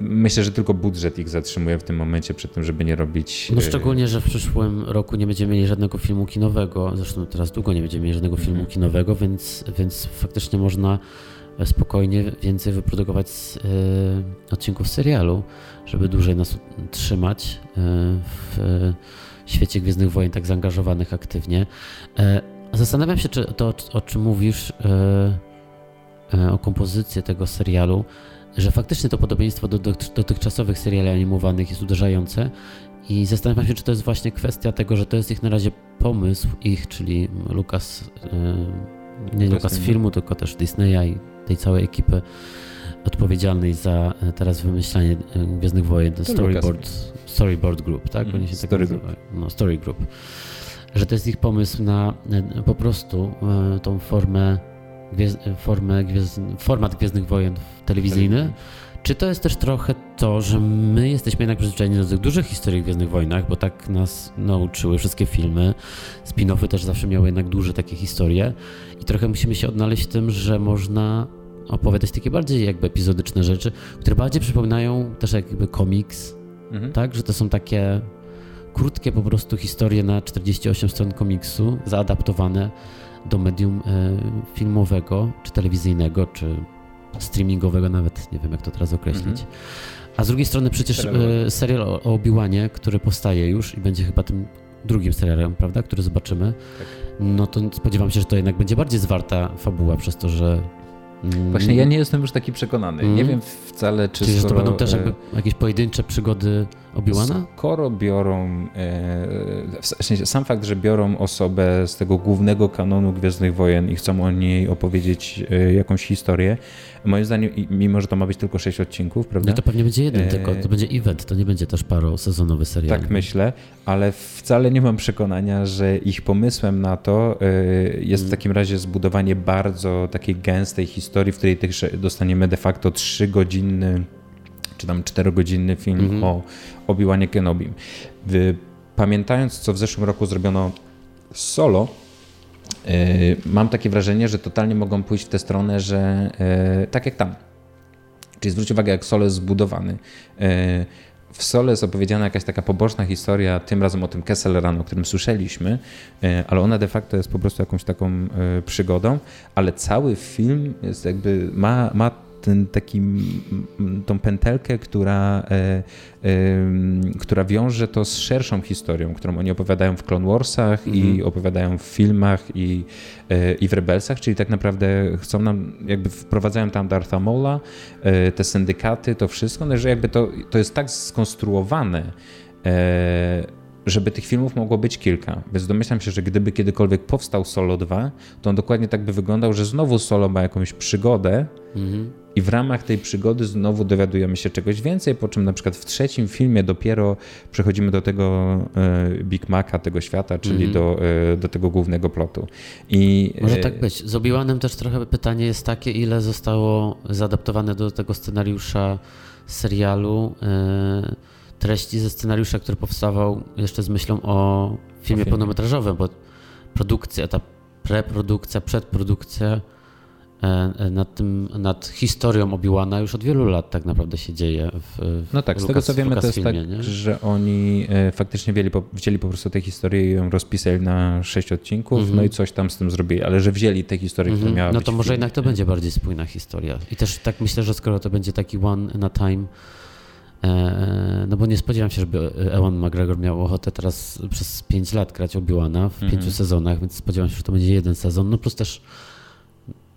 Speaker 2: Myślę, że tylko budżet ich zatrzymuje w tym momencie przed tym, żeby nie robić.
Speaker 3: No e, szczególnie, że w przyszłym roku nie będziemy mieli żadnego filmu kinowego. Zresztą teraz długo nie będziemy mieli żadnego filmu mhm. kinowego, więc, więc faktycznie można spokojnie więcej wyprodukować z, y, odcinków serialu, żeby dłużej nas trzymać y, w świecie Gwiezdnych Wojen tak zaangażowanych aktywnie. Y, zastanawiam się, czy to, o czym mówisz, o kompozycji tego serialu, że faktycznie to podobieństwo do dotychczasowych seriali animowanych jest uderzające i zastanawiam się, czy to jest właśnie kwestia tego, że to jest ich na razie pomysł ich, czyli Lucas, e, nie Lucas filmu, tylko też Disneya i tej całej ekipy odpowiedzialnej za e, teraz wymyślanie e, Gwiezdnych Wojen, ten storyboard, storyboard Group, tak?
Speaker 2: Oni się story tak group.
Speaker 3: No, story Group. Że to jest ich pomysł na po prostu tą formę formę format Gwiezdnych Wojen telewizyjny, czy to jest też trochę to, że my jesteśmy jednak przyzwyczajeni do tych dużych historii w Gwiezdnych Wojnach, bo tak nas nauczyły wszystkie filmy. Spin-offy też zawsze miały jednak duże takie historie i trochę musimy się odnaleźć w tym, że można opowiadać takie bardziej jakby epizodyczne rzeczy, które bardziej przypominają też jakby komiks, mhm. tak? Że to są takie krótkie po prostu historie na 48 stron komiksu, zaadaptowane do medium e, filmowego, czy telewizyjnego, czy streamingowego, nawet nie wiem jak to teraz określić. Mhm. A z drugiej strony przecież e, serial o Obi-Wanie, który powstaje już i będzie chyba tym drugim serialem, prawda, który zobaczymy, tak. no to spodziewam się, że to jednak będzie bardziej zwarta fabuła przez to, że
Speaker 2: Właśnie ja nie jestem już taki przekonany. Nie wiem wcale, czy
Speaker 3: Czyli, że to
Speaker 2: skoro,
Speaker 3: będą też
Speaker 2: e,
Speaker 3: jakby jakieś pojedyncze przygody Obi-Wana?
Speaker 2: Skoro biorą, e, w sensie sam fakt, że biorą osobę z tego głównego kanonu Gwiezdnych Wojen i chcą o niej opowiedzieć e, jakąś historię, moim zdaniem, mimo że to ma być tylko sześć odcinków, prawda?
Speaker 3: No to pewnie będzie jeden
Speaker 2: E,
Speaker 3: tylko, to będzie event, to nie będzie też parosezonowy serial.
Speaker 2: Tak myślę, ale wcale nie mam przekonania, że ich pomysłem na to y, jest w takim razie zbudowanie bardzo takiej gęstej historii, w której też dostaniemy de facto trzygodzinny czy tam czterogodzinny film o Obi-Wanie Kenobim. Pamiętając, co w zeszłym roku zrobiono Solo, mam takie wrażenie, że totalnie mogą pójść w tę stronę, że y, tak jak tam. Czyli zwróć uwagę, jak Solo jest zbudowany. Y, W Sole jest opowiedziana jakaś taka poboczna historia, tym razem o tym Kessel Run, o którym słyszeliśmy, y, ale ona de facto jest po prostu jakąś taką y, przygodą, ale cały film jest jakby, ma, ma ten taki, tą pętelkę, która, e, em, która wiąże to z szerszą historią, którą oni opowiadają w Clone Warsach i opowiadają w filmach i, e, i w Rebelsach, czyli tak naprawdę chcą nam, jakby wprowadzają tam Dartha Maula, e, te syndykaty, to wszystko, no, że jakby to, to jest tak skonstruowane, e, żeby tych filmów mogło być kilka. Więc domyślam się, że gdyby kiedykolwiek powstał Solo 2, to on dokładnie tak by wyglądał, że znowu Solo ma jakąś przygodę i w ramach tej przygody znowu dowiadujemy się czegoś więcej, po czym na przykład w trzecim filmie dopiero przechodzimy do tego e, Big Maca tego świata, czyli do, e, do tego głównego plotu. I,
Speaker 3: Może
Speaker 2: e,
Speaker 3: tak być. Z Obi-Wanem też trochę pytanie jest takie, ile zostało zaadaptowane do tego scenariusza serialu, treści ze scenariusza, który powstawał jeszcze z myślą o filmie
Speaker 2: filmie.
Speaker 3: pełnometrażowym, bo produkcja, ta preprodukcja, przedprodukcja nad, tym, nad historią Obi-Wana już od wielu lat tak naprawdę się dzieje w,
Speaker 2: No tak, z
Speaker 3: Lucas-
Speaker 2: tego co wiemy, to jest tak,
Speaker 3: Lucasfilmie, nie?
Speaker 2: że oni e, faktycznie wzięli po, wzięli po prostu tę historię i ją rozpisali na sześć odcinków, no i coś tam z tym zrobili, ale że wzięli tę historię, która miała
Speaker 3: Mhm. No
Speaker 2: być
Speaker 3: to może
Speaker 2: filmie,
Speaker 3: jednak to będzie bardziej spójna historia. I też tak myślę, że skoro to będzie taki one na time, e, no bo nie spodziewam się, żeby Ewan McGregor miał ochotę teraz przez 5 lat grać Obi-Wana w
Speaker 2: Mhm.
Speaker 3: pięciu sezonach, więc spodziewam się, że to będzie jeden sezon. No plus też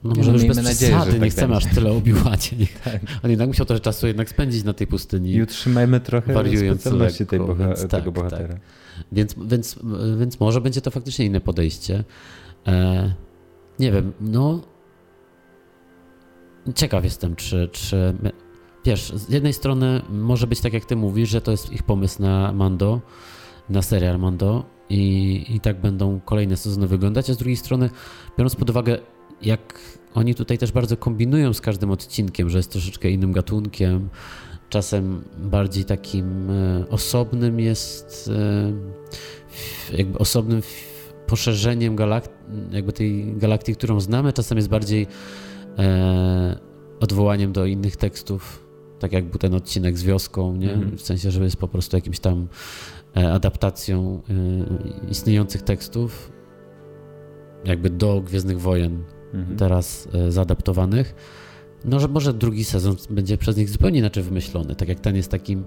Speaker 3: no może
Speaker 2: no
Speaker 3: już bez
Speaker 2: nadzieję, że
Speaker 3: przesady,
Speaker 2: tak
Speaker 3: nie chcemy
Speaker 2: będzie. Tak.
Speaker 3: aż tyle Obi-Wanie. [laughs] Niech- On jednak musiał trochę czasu jednak spędzić na tej pustyni.
Speaker 2: I utrzymajmy trochę specjalności tej boha-
Speaker 3: więc
Speaker 2: tego
Speaker 3: tak,
Speaker 2: bohatera.
Speaker 3: tak. Więc, więc, więc może będzie to faktycznie inne podejście. E, nie wiem, no. Ciekaw jestem, czy, czy. Wiesz, z jednej strony może być tak, jak ty mówisz, że to jest ich pomysł na Mando, na serial Mando i, i tak będą kolejne sezony wyglądać, a z drugiej strony, biorąc pod uwagę, jak oni tutaj też bardzo kombinują z każdym odcinkiem, że jest troszeczkę innym gatunkiem, czasem bardziej takim e, osobnym jest, e, jakby osobnym poszerzeniem galak- jakby tej galaktyki, którą znamy, czasem jest bardziej e, odwołaniem do innych tekstów, tak jak był ten odcinek z wioską, nie?
Speaker 2: Mhm.
Speaker 3: w sensie, że jest po prostu jakimś tam adaptacją istniejących tekstów, jakby do Gwiezdnych Wojen
Speaker 2: Mhm.
Speaker 3: teraz e, zaadaptowanych. No, że może drugi sezon będzie przez nich zupełnie inaczej wymyślony. Tak jak ten jest takim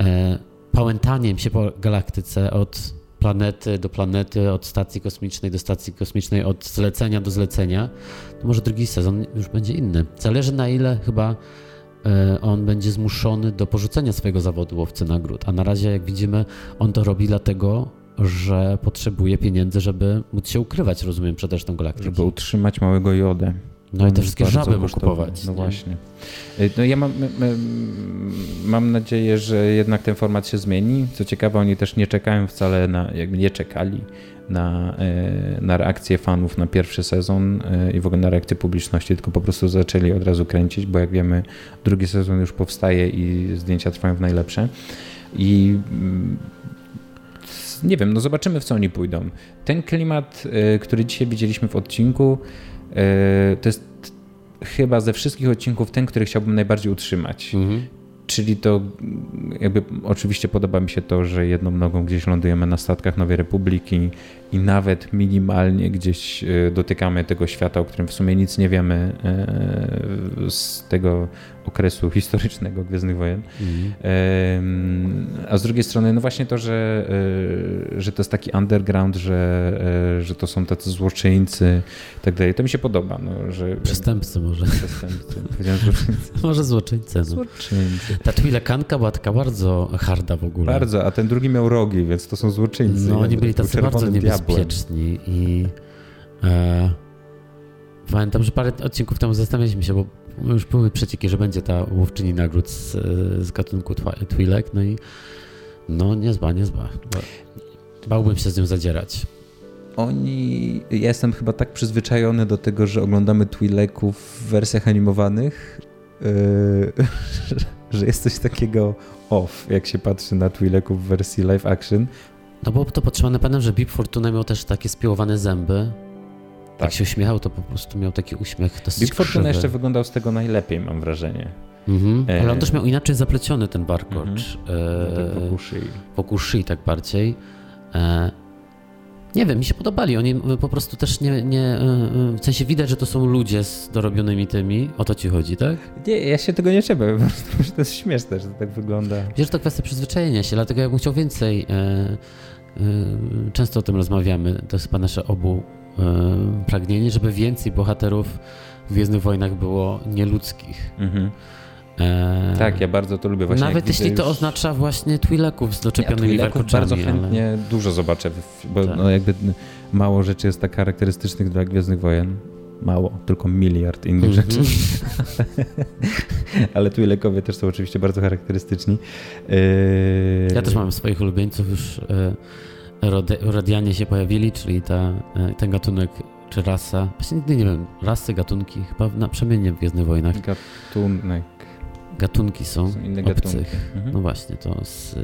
Speaker 3: e, pałętaniem się po galaktyce od planety do planety, od stacji kosmicznej do stacji kosmicznej, od zlecenia do zlecenia, to może drugi sezon już będzie inny. Zależy na ile chyba e, on będzie zmuszony do porzucenia swojego zawodu łowcy nagród. A na razie, jak widzimy, on to robi dlatego, że potrzebuje pieniędzy, żeby móc się ukrywać, rozumiem, przed resztą galaktyki.
Speaker 2: Żeby utrzymać małego jodę.
Speaker 3: No i te wszystkie żaby mu kupować.
Speaker 2: No
Speaker 3: nie?
Speaker 2: właśnie. Y, No ja mam, mam nadzieję, że jednak ten format się zmieni. Co ciekawe, oni też nie czekają wcale na, jakby nie czekali na, e, na reakcję fanów na pierwszy sezon e, i w ogóle na reakcję publiczności, tylko po prostu zaczęli od razu kręcić, bo jak wiemy, drugi sezon już powstaje i zdjęcia trwają w najlepsze. I mm, nie wiem, no zobaczymy w co oni pójdą. Ten klimat, e, który dzisiaj widzieliśmy w odcinku, e, to jest chyba ze wszystkich odcinków ten, który chciałbym najbardziej utrzymać.
Speaker 3: Mhm.
Speaker 2: Czyli to jakby oczywiście podoba mi się to, że jedną nogą gdzieś lądujemy na statkach Nowej Republiki i nawet minimalnie gdzieś e, dotykamy tego świata, o którym w sumie nic nie wiemy e, z tego okresu historycznego Gwiezdnych Wojen. Mhm. A z drugiej strony, no właśnie to, że, e, że to jest taki underground, że, że to są tacy złoczyńcy i tak dalej, to mi się podoba. No, że,
Speaker 3: Przestępcy może.
Speaker 2: Przestępcy. Złoczyńcy. [laughs]
Speaker 3: może złoczyńcy. No.
Speaker 2: Złoczyńcy.
Speaker 3: Ta twilekanka była taka bardzo harda w ogóle.
Speaker 2: Bardzo, a ten drugi miał rogi, więc to są złoczyńcy.
Speaker 3: No oni byli tacy bardzo niebezpieczni i e, pamiętam, że parę odcinków temu zastanawialiśmy się, bo już były przecieki, że będzie ta łowczyni nagród z, z gatunku Twi'lek, no i no niezła, niezła. Bałbym się z nią zadzierać.
Speaker 2: Oni, ja jestem chyba tak przyzwyczajony do tego, że oglądamy Twi'leków w wersjach animowanych, yy, [laughs] że jest coś takiego off, jak się patrzy na Twi'leków w wersji live action.
Speaker 3: No bo to podtrzymane panem, że Big Fortuna miał też takie spiłowane zęby. Tak. Jak się uśmiechał, to po prostu miał taki uśmiech dosyć
Speaker 2: Big
Speaker 3: krzywy.
Speaker 2: Fortuna jeszcze wyglądał z tego najlepiej, mam wrażenie.
Speaker 3: Mhm. Ale on też miał inaczej zapleciony ten warkocz.
Speaker 2: Mhm. E, wokół szyi.
Speaker 3: Wokół szyi tak bardziej. E, nie wiem, mi się podobali. Oni po prostu też nie, nie. E, e, w sensie widać, że to są ludzie z dorobionymi tymi. O to ci chodzi, tak?
Speaker 2: Nie, ja się tego nie czepię. Po prostu [laughs] to jest śmieszne, że to tak wygląda.
Speaker 3: Wiesz, to kwestia przyzwyczajenia się, dlatego ja bym chciał więcej. E, często o tym rozmawiamy. To jest chyba nasze obu pragnienie, żeby więcej bohaterów w Gwiezdnych Wojnach było nieludzkich. Mhm.
Speaker 2: E... Tak, ja bardzo to lubię. Właśnie
Speaker 3: Nawet jeśli już... to oznacza właśnie Twi'leków z doczepionymi ja,
Speaker 2: bardzo chętnie ale... dużo zobaczę, bo tak. no jakby mało rzeczy jest tak charakterystycznych dla Gwiezdnych Wojen. Mało, tylko miliard innych mm -hmm. rzeczy. [laughs] ale Twi'lekowie też są oczywiście bardzo charakterystyczni.
Speaker 3: Ja też mam swoich ulubieńców już e, Rodianie się pojawili, czyli ta, e, ten gatunek czy rasa. Właśnie nigdy nie wiem, rasy, gatunki, chyba na przemiennie w Gwiezdnych Wojnach.
Speaker 2: Gatunek
Speaker 3: gatunki są, są inne obcych. Gatunki. Mhm. No właśnie, to z,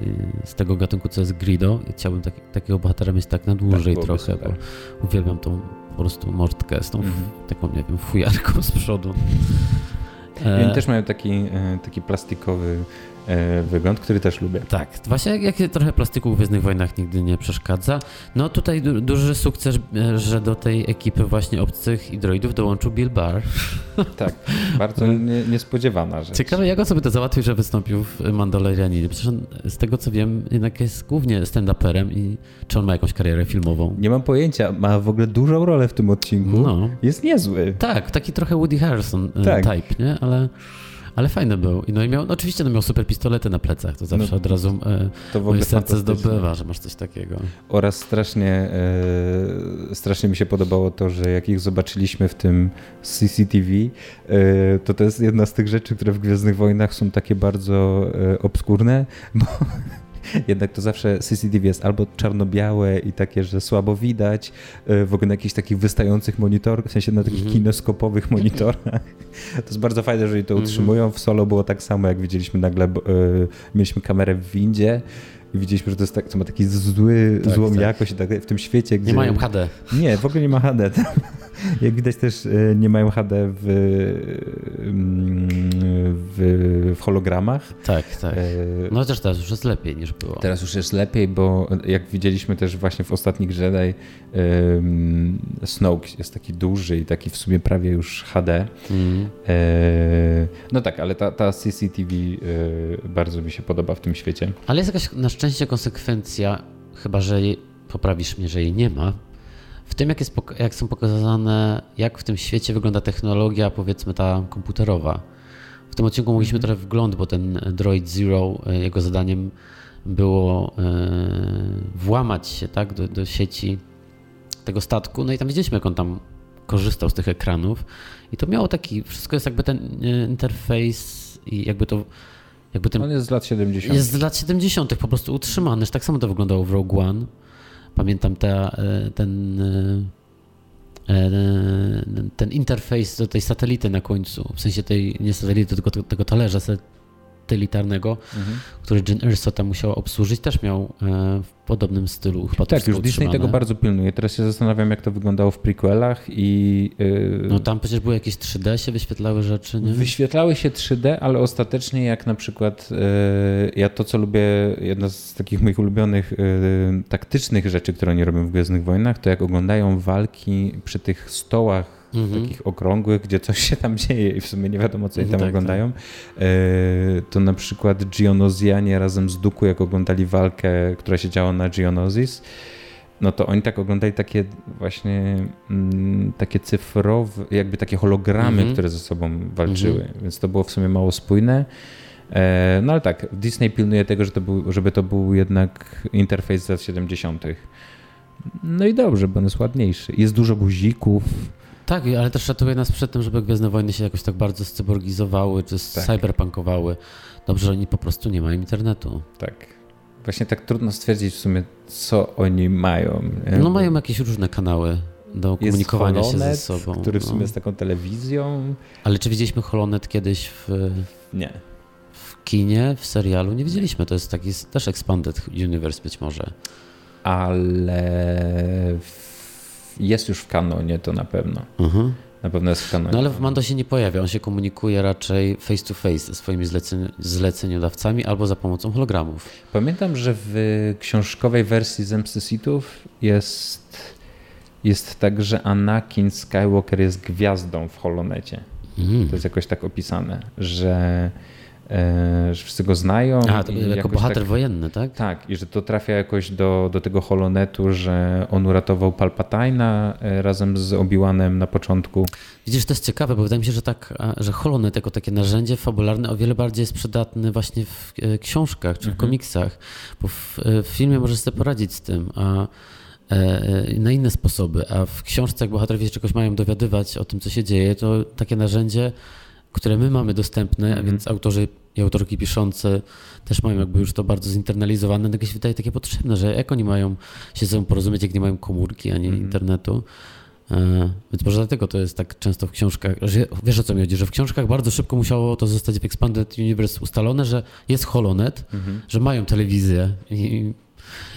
Speaker 3: z, tego gatunku, co jest Grido, chciałbym taki, takiego bohatera mieć tak na dłużej tak, trochę, bo uwielbiam tą po prostu mordkę z tą mhm. taką, nie wiem, fujarką z przodu.
Speaker 2: I oni e, też mają taki, e, taki plastikowy wygląd, który też lubię.
Speaker 3: Tak, właśnie jak, jak trochę plastyku w Gwiezdnych Wojnach nigdy nie przeszkadza. No tutaj du duży sukces, e, że do tej ekipy właśnie obcych i droidów dołączył Bill Barr. [laughs]
Speaker 2: Tak, bardzo nie, niespodziewana rzecz.
Speaker 3: Ciekawe, jak on sobie to załatwił, że wystąpił w Mandalorianinie. Przecież on, z tego co wiem, jednak jest głównie stand-uperem i czy on ma jakąś karierę filmową?
Speaker 2: Nie mam pojęcia, ma w ogóle dużą rolę w tym odcinku. No. Jest niezły.
Speaker 3: Tak, taki trochę Woody Harrison e, tak. type, nie? Ale... Ale fajny był. I no i miał, no oczywiście no miał super pistolety na plecach, to zawsze no, od razu e, to w moje serce zdobywa, że masz coś takiego.
Speaker 2: Oraz strasznie, e, strasznie mi się podobało to, że jak ich zobaczyliśmy w tym CCTV, e, to to jest jedna z tych rzeczy, które w Gwiezdnych Wojnach są takie bardzo e, obskurne, bo [laughs] jednak to zawsze CCTV jest albo czarno-białe i takie, że słabo widać, e, w ogóle na jakichś takich wystających monitorach, w sensie na takich mm -hmm. kinoskopowych [laughs] monitorach. To jest bardzo fajne, że oni to -hmm. utrzymują. W solo było tak samo, jak widzieliśmy nagle, yy, mieliśmy kamerę w windzie i widzieliśmy, że to jest tak, co ma taki zły, tak, złą tak. jakość tak, w tym świecie.
Speaker 3: Gdzie... Nie mają HD.
Speaker 2: Nie, w ogóle nie ma HD. [laughs] Jak widać też e, nie mają HD w, mm, w, w hologramach.
Speaker 3: Tak, tak. E, no też teraz już jest lepiej niż było.
Speaker 2: Teraz już jest lepiej, bo jak widzieliśmy też właśnie w ostatnich Jedi Snoke jest taki duży i taki w sumie prawie już HD. Mm. E, no tak, ale ta, ta CCTV bardzo mi się podoba w tym świecie.
Speaker 3: Ale jest jakaś szczęście konsekwencja, chyba że poprawisz mnie, że jej nie ma, w tym, jak, jest, jak są pokazane, jak w tym świecie wygląda technologia, powiedzmy ta komputerowa. W tym odcinku mogliśmy -hmm. trochę wgląd, bo ten Droid Zero, e, jego zadaniem było e, włamać się tak, do, do sieci tego statku. No i tam widzieliśmy, jak on tam korzystał z tych ekranów. I to miało taki, wszystko jest jakby ten e, interfejs i jakby to jakby ten,
Speaker 2: On jest z lat 70.
Speaker 3: Jest z lat 70. po prostu utrzymany. Tak samo to wyglądało w Rogue One. Pamiętam te, ten, e, ten interfejs do tej satelity na końcu, w sensie tej, nie satelity, tylko tego talerza satelitarnego,
Speaker 2: Mhm.
Speaker 3: który Jyn Erso tam musiała obsłużyć, też miał e, w podobnym stylu. Chyba
Speaker 2: Tak, już Disney tego bardzo pilnuje. Teraz się zastanawiam, jak to wyglądało w prequelach i yy,
Speaker 3: No tam przecież były jakieś 3D, się wyświetlały rzeczy, nie?
Speaker 2: wyświetlały się 3D, ale ostatecznie jak na przykład yy, ja to, co lubię, jedna z takich moich ulubionych yy, taktycznych rzeczy, które oni robią w Gwiezdnych Wojnach, to jak oglądają walki przy tych stołach
Speaker 3: Mhm.
Speaker 2: takich okrągłych, gdzie coś się tam dzieje i w sumie nie wiadomo, co oni tam
Speaker 3: Tak,
Speaker 2: oglądają. Yy, to na przykład Geonosianie razem z Duku, jak oglądali walkę, która się działa na Geonosis, no to oni tak oglądali takie właśnie mm, takie cyfrowe, jakby takie hologramy,
Speaker 3: Mhm.
Speaker 2: które ze sobą walczyły, więc to było w sumie mało spójne. E, No ale tak, Disney pilnuje tego, że to był, żeby to był jednak interfejs z lat 70. No i dobrze, bo on jest ładniejszy. Jest dużo guzików.
Speaker 3: Tak, ale też ratuje nas przed tym, żeby Gwiezdne Wojny się jakoś tak bardzo scyborgizowały czy
Speaker 2: Tak.
Speaker 3: cyberpunkowały. Dobrze, że oni po prostu nie mają internetu.
Speaker 2: Tak. Właśnie tak trudno stwierdzić w sumie, co oni mają.
Speaker 3: No mają jakieś różne kanały do
Speaker 2: jest
Speaker 3: komunikowania się ze
Speaker 2: Holonet,
Speaker 3: sobą.
Speaker 2: Który w sumie
Speaker 3: no.
Speaker 2: jest taką telewizją.
Speaker 3: Ale czy widzieliśmy Holonet kiedyś w,
Speaker 2: Nie.
Speaker 3: w kinie, w serialu? Nie widzieliśmy. To jest taki też Expanded Universe być może.
Speaker 2: ale w- jest już w kanonie to na pewno.
Speaker 3: Mhm.
Speaker 2: Na pewno jest w kanonie.
Speaker 3: No ale w Mando się nie pojawia. On się komunikuje raczej face to face ze swoimi zleceń, zleceniodawcami albo za pomocą hologramów.
Speaker 2: Pamiętam, że w książkowej wersji Zemsty Sithów jest, jest tak, że Anakin Skywalker jest gwiazdą w Holonecie.
Speaker 3: Mhm.
Speaker 2: To jest jakoś tak opisane, że, że wszyscy go znają.
Speaker 3: A, to jako bohater
Speaker 2: tak,
Speaker 3: wojenny, tak?
Speaker 2: Tak, i że to trafia jakoś do, do tego holonetu, że on uratował Palpatina e, razem z Obi-Wanem na początku.
Speaker 3: Widzisz, to jest ciekawe, bo wydaje mi się, że tak, że Holonet jako takie narzędzie fabularne o wiele bardziej jest przydatny właśnie w e, książkach czy w komiksach, bo w, e, w filmie możesz sobie poradzić z tym, a e, e, na inne sposoby, a w książce, jak bohaterowie się czegoś mają dowiadywać o tym, co się dzieje, to takie narzędzie, które my mamy dostępne, a więc autorzy i autorki piszące też mają jakby już to bardzo zinternalizowane, tego się wydaje takie potrzebne, że jak oni mają się ze sobą porozumieć, jak nie mają komórki ani internetu. E, Więc może dlatego to jest tak często w książkach, że wiesz o co mi chodzi, że w książkach bardzo szybko musiało to zostać w Expanded Universe ustalone, że jest holonet, że mają telewizję i,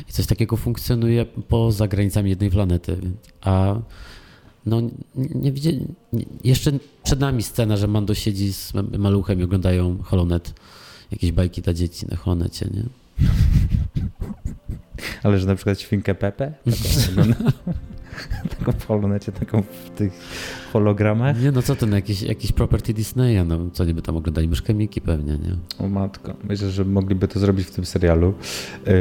Speaker 3: i coś takiego funkcjonuje poza granicami jednej planety. A no nie, nie, jeszcze przed nami scena, że Mando siedzi z maluchem i oglądają holonet, jakieś bajki dla dzieci na holonecie, nie? [laughs]
Speaker 2: Ale że na przykład świnkę Pepe, [laughs] taką, taką w holonecie, taką w tych hologramach.
Speaker 3: Nie, no co to, no jakieś, jakieś property Disneya, no co niby tam oglądali myszkę Miki pewnie, nie?
Speaker 2: O matko, myślę, że mogliby to zrobić w tym serialu, Yy,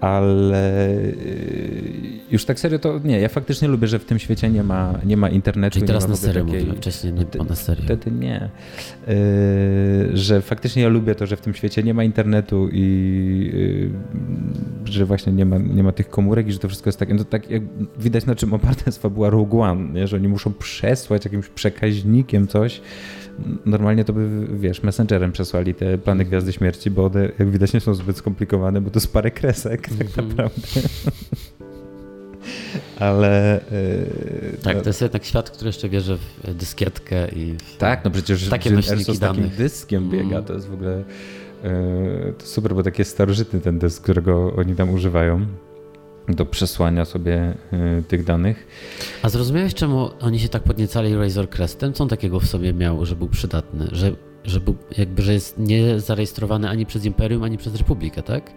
Speaker 2: ale yy, już tak serio to nie, ja faktycznie lubię, że w tym świecie nie ma, nie ma internetu.
Speaker 3: Czyli
Speaker 2: nie
Speaker 3: teraz
Speaker 2: ma
Speaker 3: na serio
Speaker 2: takiej-
Speaker 3: mówimy, wcześniej nie było na serio.
Speaker 2: Wtedy nie. Yy, że faktycznie ja lubię to, że w tym świecie nie ma internetu i yy, że właśnie nie ma, nie ma tych komórek i że to wszystko jest takie, no to tak jak widać na czym oparta jest fabuła Rogue One, nie? że oni muszą przesłać jakimś przekaźnikiem coś. Normalnie to by, wiesz, messengerem przesłali te plany Gwiazdy Śmierci, bo one, jak widać, nie są zbyt skomplikowane, bo to jest parę kresek tak
Speaker 3: Mhm.
Speaker 2: naprawdę. Ale... Yy,
Speaker 3: Tak,
Speaker 2: no-
Speaker 3: to jest jednak świat, który jeszcze wierzy w dyskietkę i w...
Speaker 2: tak, no przecież
Speaker 3: Takie
Speaker 2: Erso z takim dyskiem biega,
Speaker 3: Mm.
Speaker 2: to jest w ogóle e, to super, bo taki jest starożytny ten dysk, którego oni tam używają do przesłania sobie e, tych danych.
Speaker 3: A zrozumiałeś, czemu oni się tak podniecali Razor Crestem? Co on takiego w sobie miał, że był przydatny? Że, że był jakby, że jest nie zarejestrowany ani przez Imperium, ani przez Republikę, tak?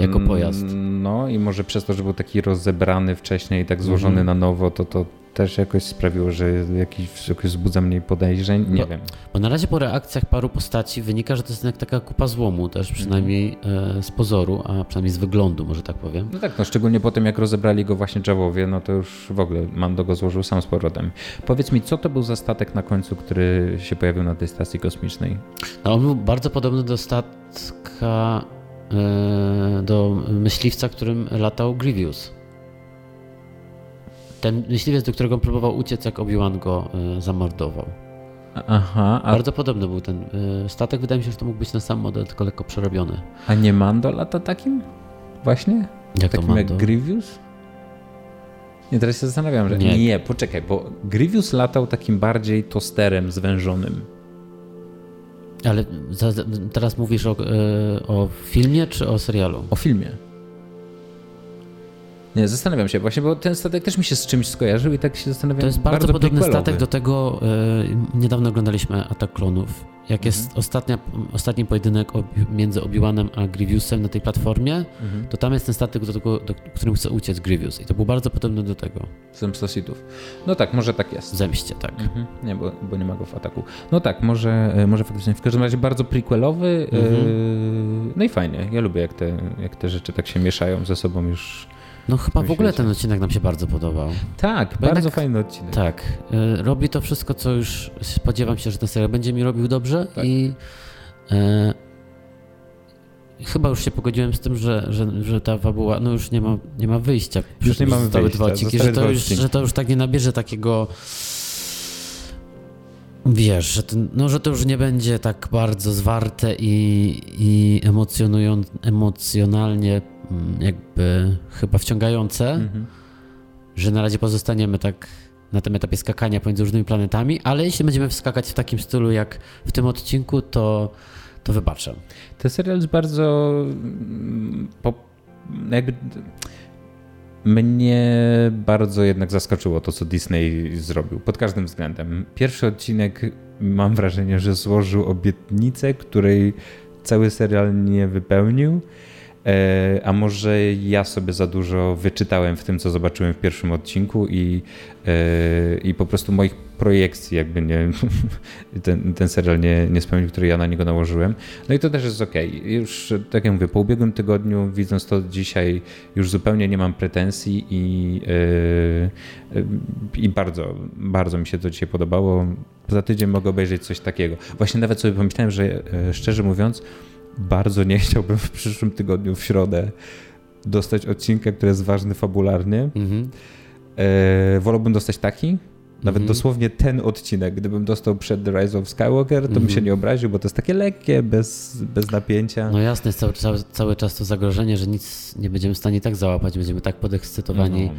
Speaker 3: Jako pojazd.
Speaker 2: Mm, No i może przez to, że był taki rozebrany wcześniej i tak złożony
Speaker 3: Mhm.
Speaker 2: na nowo, to to też jakoś sprawiło, że jakiś, jakoś wzbudza mniej podejrzeń. Nie
Speaker 3: Bo-
Speaker 2: wiem.
Speaker 3: Bo na razie po reakcjach paru postaci wynika, że to jest jednak taka kupa złomu też, przynajmniej e, z pozoru, a przynajmniej z wyglądu, może tak powiem.
Speaker 2: No tak, no szczególnie po tym, jak rozebrali go właśnie Jawowie, no to już w ogóle Mando go złożył sam z powrotem. Powiedz mi, co to był za statek na końcu, który się pojawił na tej stacji kosmicznej?
Speaker 3: No, on był bardzo podobny do statka, e, do myśliwca, którym latał Grievous. Ten myśliwiec, do którego próbował uciec, jak Obi-Wan go e, zamordował.
Speaker 2: Aha, a,
Speaker 3: Bardzo podobny był ten e, statek. Wydaje mi się, że to mógł być ten sam model, tylko lekko przerobiony.
Speaker 2: a nie Mando lata takim? Właśnie?
Speaker 3: Jak to
Speaker 2: Takim jak
Speaker 3: Mando?
Speaker 2: Grievous? Nie, teraz się zastanawiam, że nie.
Speaker 3: Nie.
Speaker 2: poczekaj, bo Grievous latał takim bardziej tosterem zwężonym.
Speaker 3: Ale za, teraz mówisz o, e, o filmie czy o serialu?
Speaker 2: O filmie. Nie, zastanawiam się właśnie, bo ten statek też mi się z czymś skojarzył i tak się zastanawiam.
Speaker 3: To jest bardzo,
Speaker 2: bardzo
Speaker 3: podobny
Speaker 2: prequelowy.
Speaker 3: statek do tego, e, niedawno oglądaliśmy Atak Klonów. Jak jest
Speaker 2: Mhm.
Speaker 3: ostatnia, ostatni pojedynek obi, między Obi-Wanem a Grievousem na tej platformie,
Speaker 2: Mhm.
Speaker 3: to tam jest ten statek, do, tego, do którym chce uciec Grievous. I to był bardzo podobny do tego.
Speaker 2: Zemsta Sithów. No tak, może tak jest.
Speaker 3: Zemście, tak.
Speaker 2: Mhm. Nie, bo, bo nie ma go w ataku. No tak, może, e, może faktycznie. W każdym razie bardzo prequelowy.
Speaker 3: Mhm.
Speaker 2: e, No i fajnie. Ja lubię, jak te, jak te rzeczy tak się mieszają ze sobą już.
Speaker 3: No chyba w ogóle ten odcinek nam się bardzo podobał.
Speaker 2: Tak,
Speaker 3: Bo
Speaker 2: bardzo fajny odcinek.
Speaker 3: Tak. y, Robi to wszystko, co już spodziewam się, że ten serial będzie mi robił dobrze
Speaker 2: Tak.
Speaker 3: i e, chyba już się pogodziłem z tym, że, że, że ta fabuła, no już nie ma, nie ma wyjścia.
Speaker 2: Już nie mamy wyjścia,
Speaker 3: dwa odcinki, że to, już, że to już tak nie nabierze takiego wiesz, że, ten, no, że to już nie będzie tak bardzo zwarte i, i emocjonują, emocjonalnie jakby chyba wciągające
Speaker 2: Mhm.
Speaker 3: że na razie pozostaniemy tak na tym etapie skakania pomiędzy różnymi planetami, ale jeśli będziemy wskakać w takim stylu jak w tym odcinku, to, to wybaczę.
Speaker 2: Ten serial jest bardzo. Po, jakby. Mnie bardzo jednak zaskoczyło to, co Disney zrobił pod każdym względem. Pierwszy odcinek mam wrażenie, że złożył obietnicę, której cały serial nie wypełnił. E, A może ja sobie za dużo wyczytałem w tym, co zobaczyłem w pierwszym odcinku i, e, i po prostu moich projekcji jakby nie, [laughs] ten, ten serial nie, nie spełnił, które ja na niego nałożyłem. No i to też jest okej. Już tak jak mówię, po ubiegłym tygodniu, widząc to dzisiaj, już zupełnie nie mam pretensji i, e, i bardzo, bardzo mi się to dzisiaj podobało. Za tydzień mogę obejrzeć coś takiego. Właśnie nawet sobie pomyślałem, że szczerze mówiąc, bardzo nie chciałbym w przyszłym tygodniu w środę dostać odcinka, który jest ważny fabularnie.
Speaker 3: Mhm.
Speaker 2: E, wolałbym dostać taki, nawet
Speaker 3: Mhm.
Speaker 2: dosłownie ten odcinek. Gdybym dostał przed The Rise of Skywalker, to bym
Speaker 3: Mhm.
Speaker 2: się nie obraził, bo to jest takie lekkie, bez, bez napięcia.
Speaker 3: No jasne, jest cały, cały, cały czas to zagrożenie, że nic nie będziemy w stanie tak załapać, będziemy tak podekscytowani
Speaker 2: No.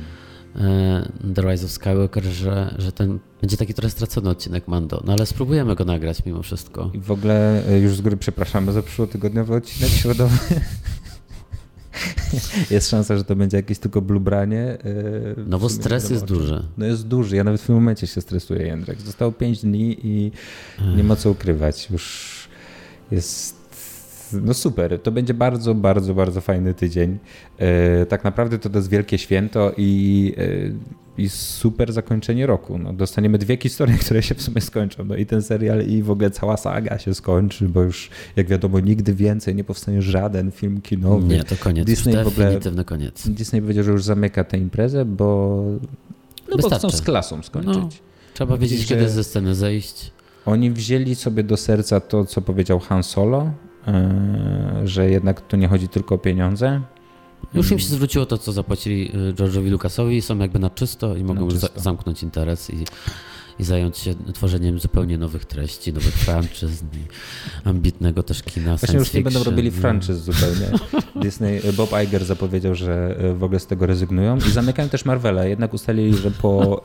Speaker 3: E, The Rise of Skywalker, że, że ten będzie taki trochę stracony odcinek Mando. No ale spróbujemy go nagrać mimo wszystko.
Speaker 2: I w ogóle e, już z góry przepraszamy za przyszłotygodniowy odcinek środowy. [laughs] jest szansa, że to będzie jakieś tylko blubranie. e,
Speaker 3: No bo stres jest duży.
Speaker 2: No jest duży. Ja nawet w tym momencie się stresuję, Jędrek. Zostało 5 dni i nie ma co ukrywać. Już jest. No super, to będzie bardzo, bardzo, bardzo fajny tydzień. E, tak naprawdę to, to jest wielkie święto i, e, i super zakończenie roku. No, dostaniemy dwie historie, [laughs] które się w sumie skończą. No i ten serial i w ogóle cała saga się skończy, bo już jak wiadomo nigdy więcej nie powstanie żaden film kinowy.
Speaker 3: Nie, to koniec.
Speaker 2: Disney
Speaker 3: Disney
Speaker 2: w ogóle-
Speaker 3: Definitywny koniec.
Speaker 2: Disney powiedział, że już zamyka tę imprezę, bo, no bo chcą
Speaker 3: Wystarczy.
Speaker 2: z klasą skończyć.
Speaker 3: No. Trzeba wiedzieć, kiedy ze sceny zejść.
Speaker 2: Oni wzięli sobie do serca to, co powiedział Han Solo, że jednak tu nie chodzi tylko o pieniądze.
Speaker 3: Już im się zwróciło to, co zapłacili y, George'owi Lucasowi, są jakby na czysto i mogą już
Speaker 2: czysto.
Speaker 3: zamknąć interes i, i zająć się tworzeniem zupełnie nowych treści, nowych [laughs] franczyz i ambitnego też kina
Speaker 2: Właśnie już nie będą robili franczyz zupełnie. [laughs] Disney, Bob Iger zapowiedział, że e, w ogóle z tego rezygnują i zamykają też Marvela. Jednak ustalili, że po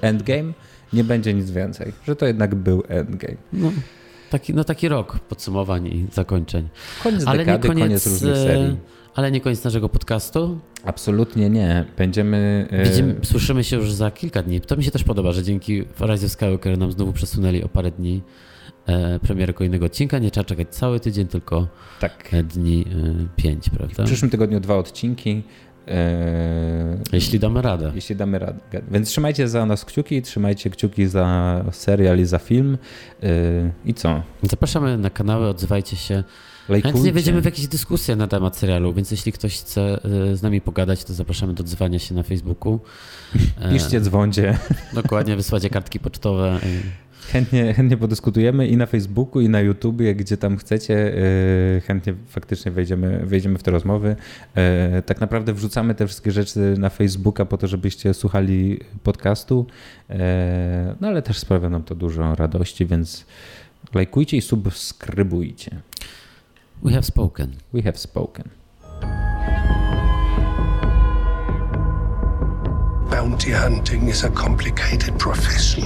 Speaker 2: Endgame nie będzie nic więcej. Że to jednak był Endgame.
Speaker 3: No, taki, no taki rok podsumowań i zakończeń.
Speaker 2: Koniec
Speaker 3: Ale nie
Speaker 2: dekady, koniec,
Speaker 3: koniec,
Speaker 2: różnych
Speaker 3: e,
Speaker 2: serii.
Speaker 3: Ale nie koniec naszego podcastu.
Speaker 2: Absolutnie nie. Będziemy... e,
Speaker 3: Widzimy, słyszymy się już za kilka dni. To mi się też podoba, że dzięki of Skywalker nam znowu przesunęli o parę dni e, premierę kolejnego odcinka. Nie trzeba czekać cały tydzień, tylko
Speaker 2: Tak.
Speaker 3: dni e, pięć, prawda?
Speaker 2: W przyszłym tygodniu dwa odcinki. E,
Speaker 3: Jeśli damy radę.
Speaker 2: jeśli damy radę. Więc trzymajcie za nas kciuki, trzymajcie kciuki za serial i za film. Yy, I co?
Speaker 3: Zapraszamy na kanały, odzywajcie się.
Speaker 2: Lajkujcie.
Speaker 3: Chętnie wejdziemy w jakieś dyskusje na temat serialu, więc jeśli ktoś chce e, z nami pogadać, to zapraszamy do odzywania się na Facebooku. [laughs] E,
Speaker 2: Piszcie, dzwoncie.
Speaker 3: Dokładnie, wysłacie kartki pocztowe.
Speaker 2: Chętnie, chętnie podyskutujemy i na Facebooku, i na YouTubie, gdzie tam chcecie. Yy, chętnie faktycznie wejdziemy, wejdziemy w te rozmowy. Yy, tak naprawdę wrzucamy te wszystkie rzeczy na Facebooka po to, żebyście słuchali podcastu. Yy, no ale też sprawia nam to dużo radości, więc lajkujcie i subskrybujcie.
Speaker 3: We have spoken.
Speaker 2: We have spoken.
Speaker 1: Bounty hunting is a complicated profession.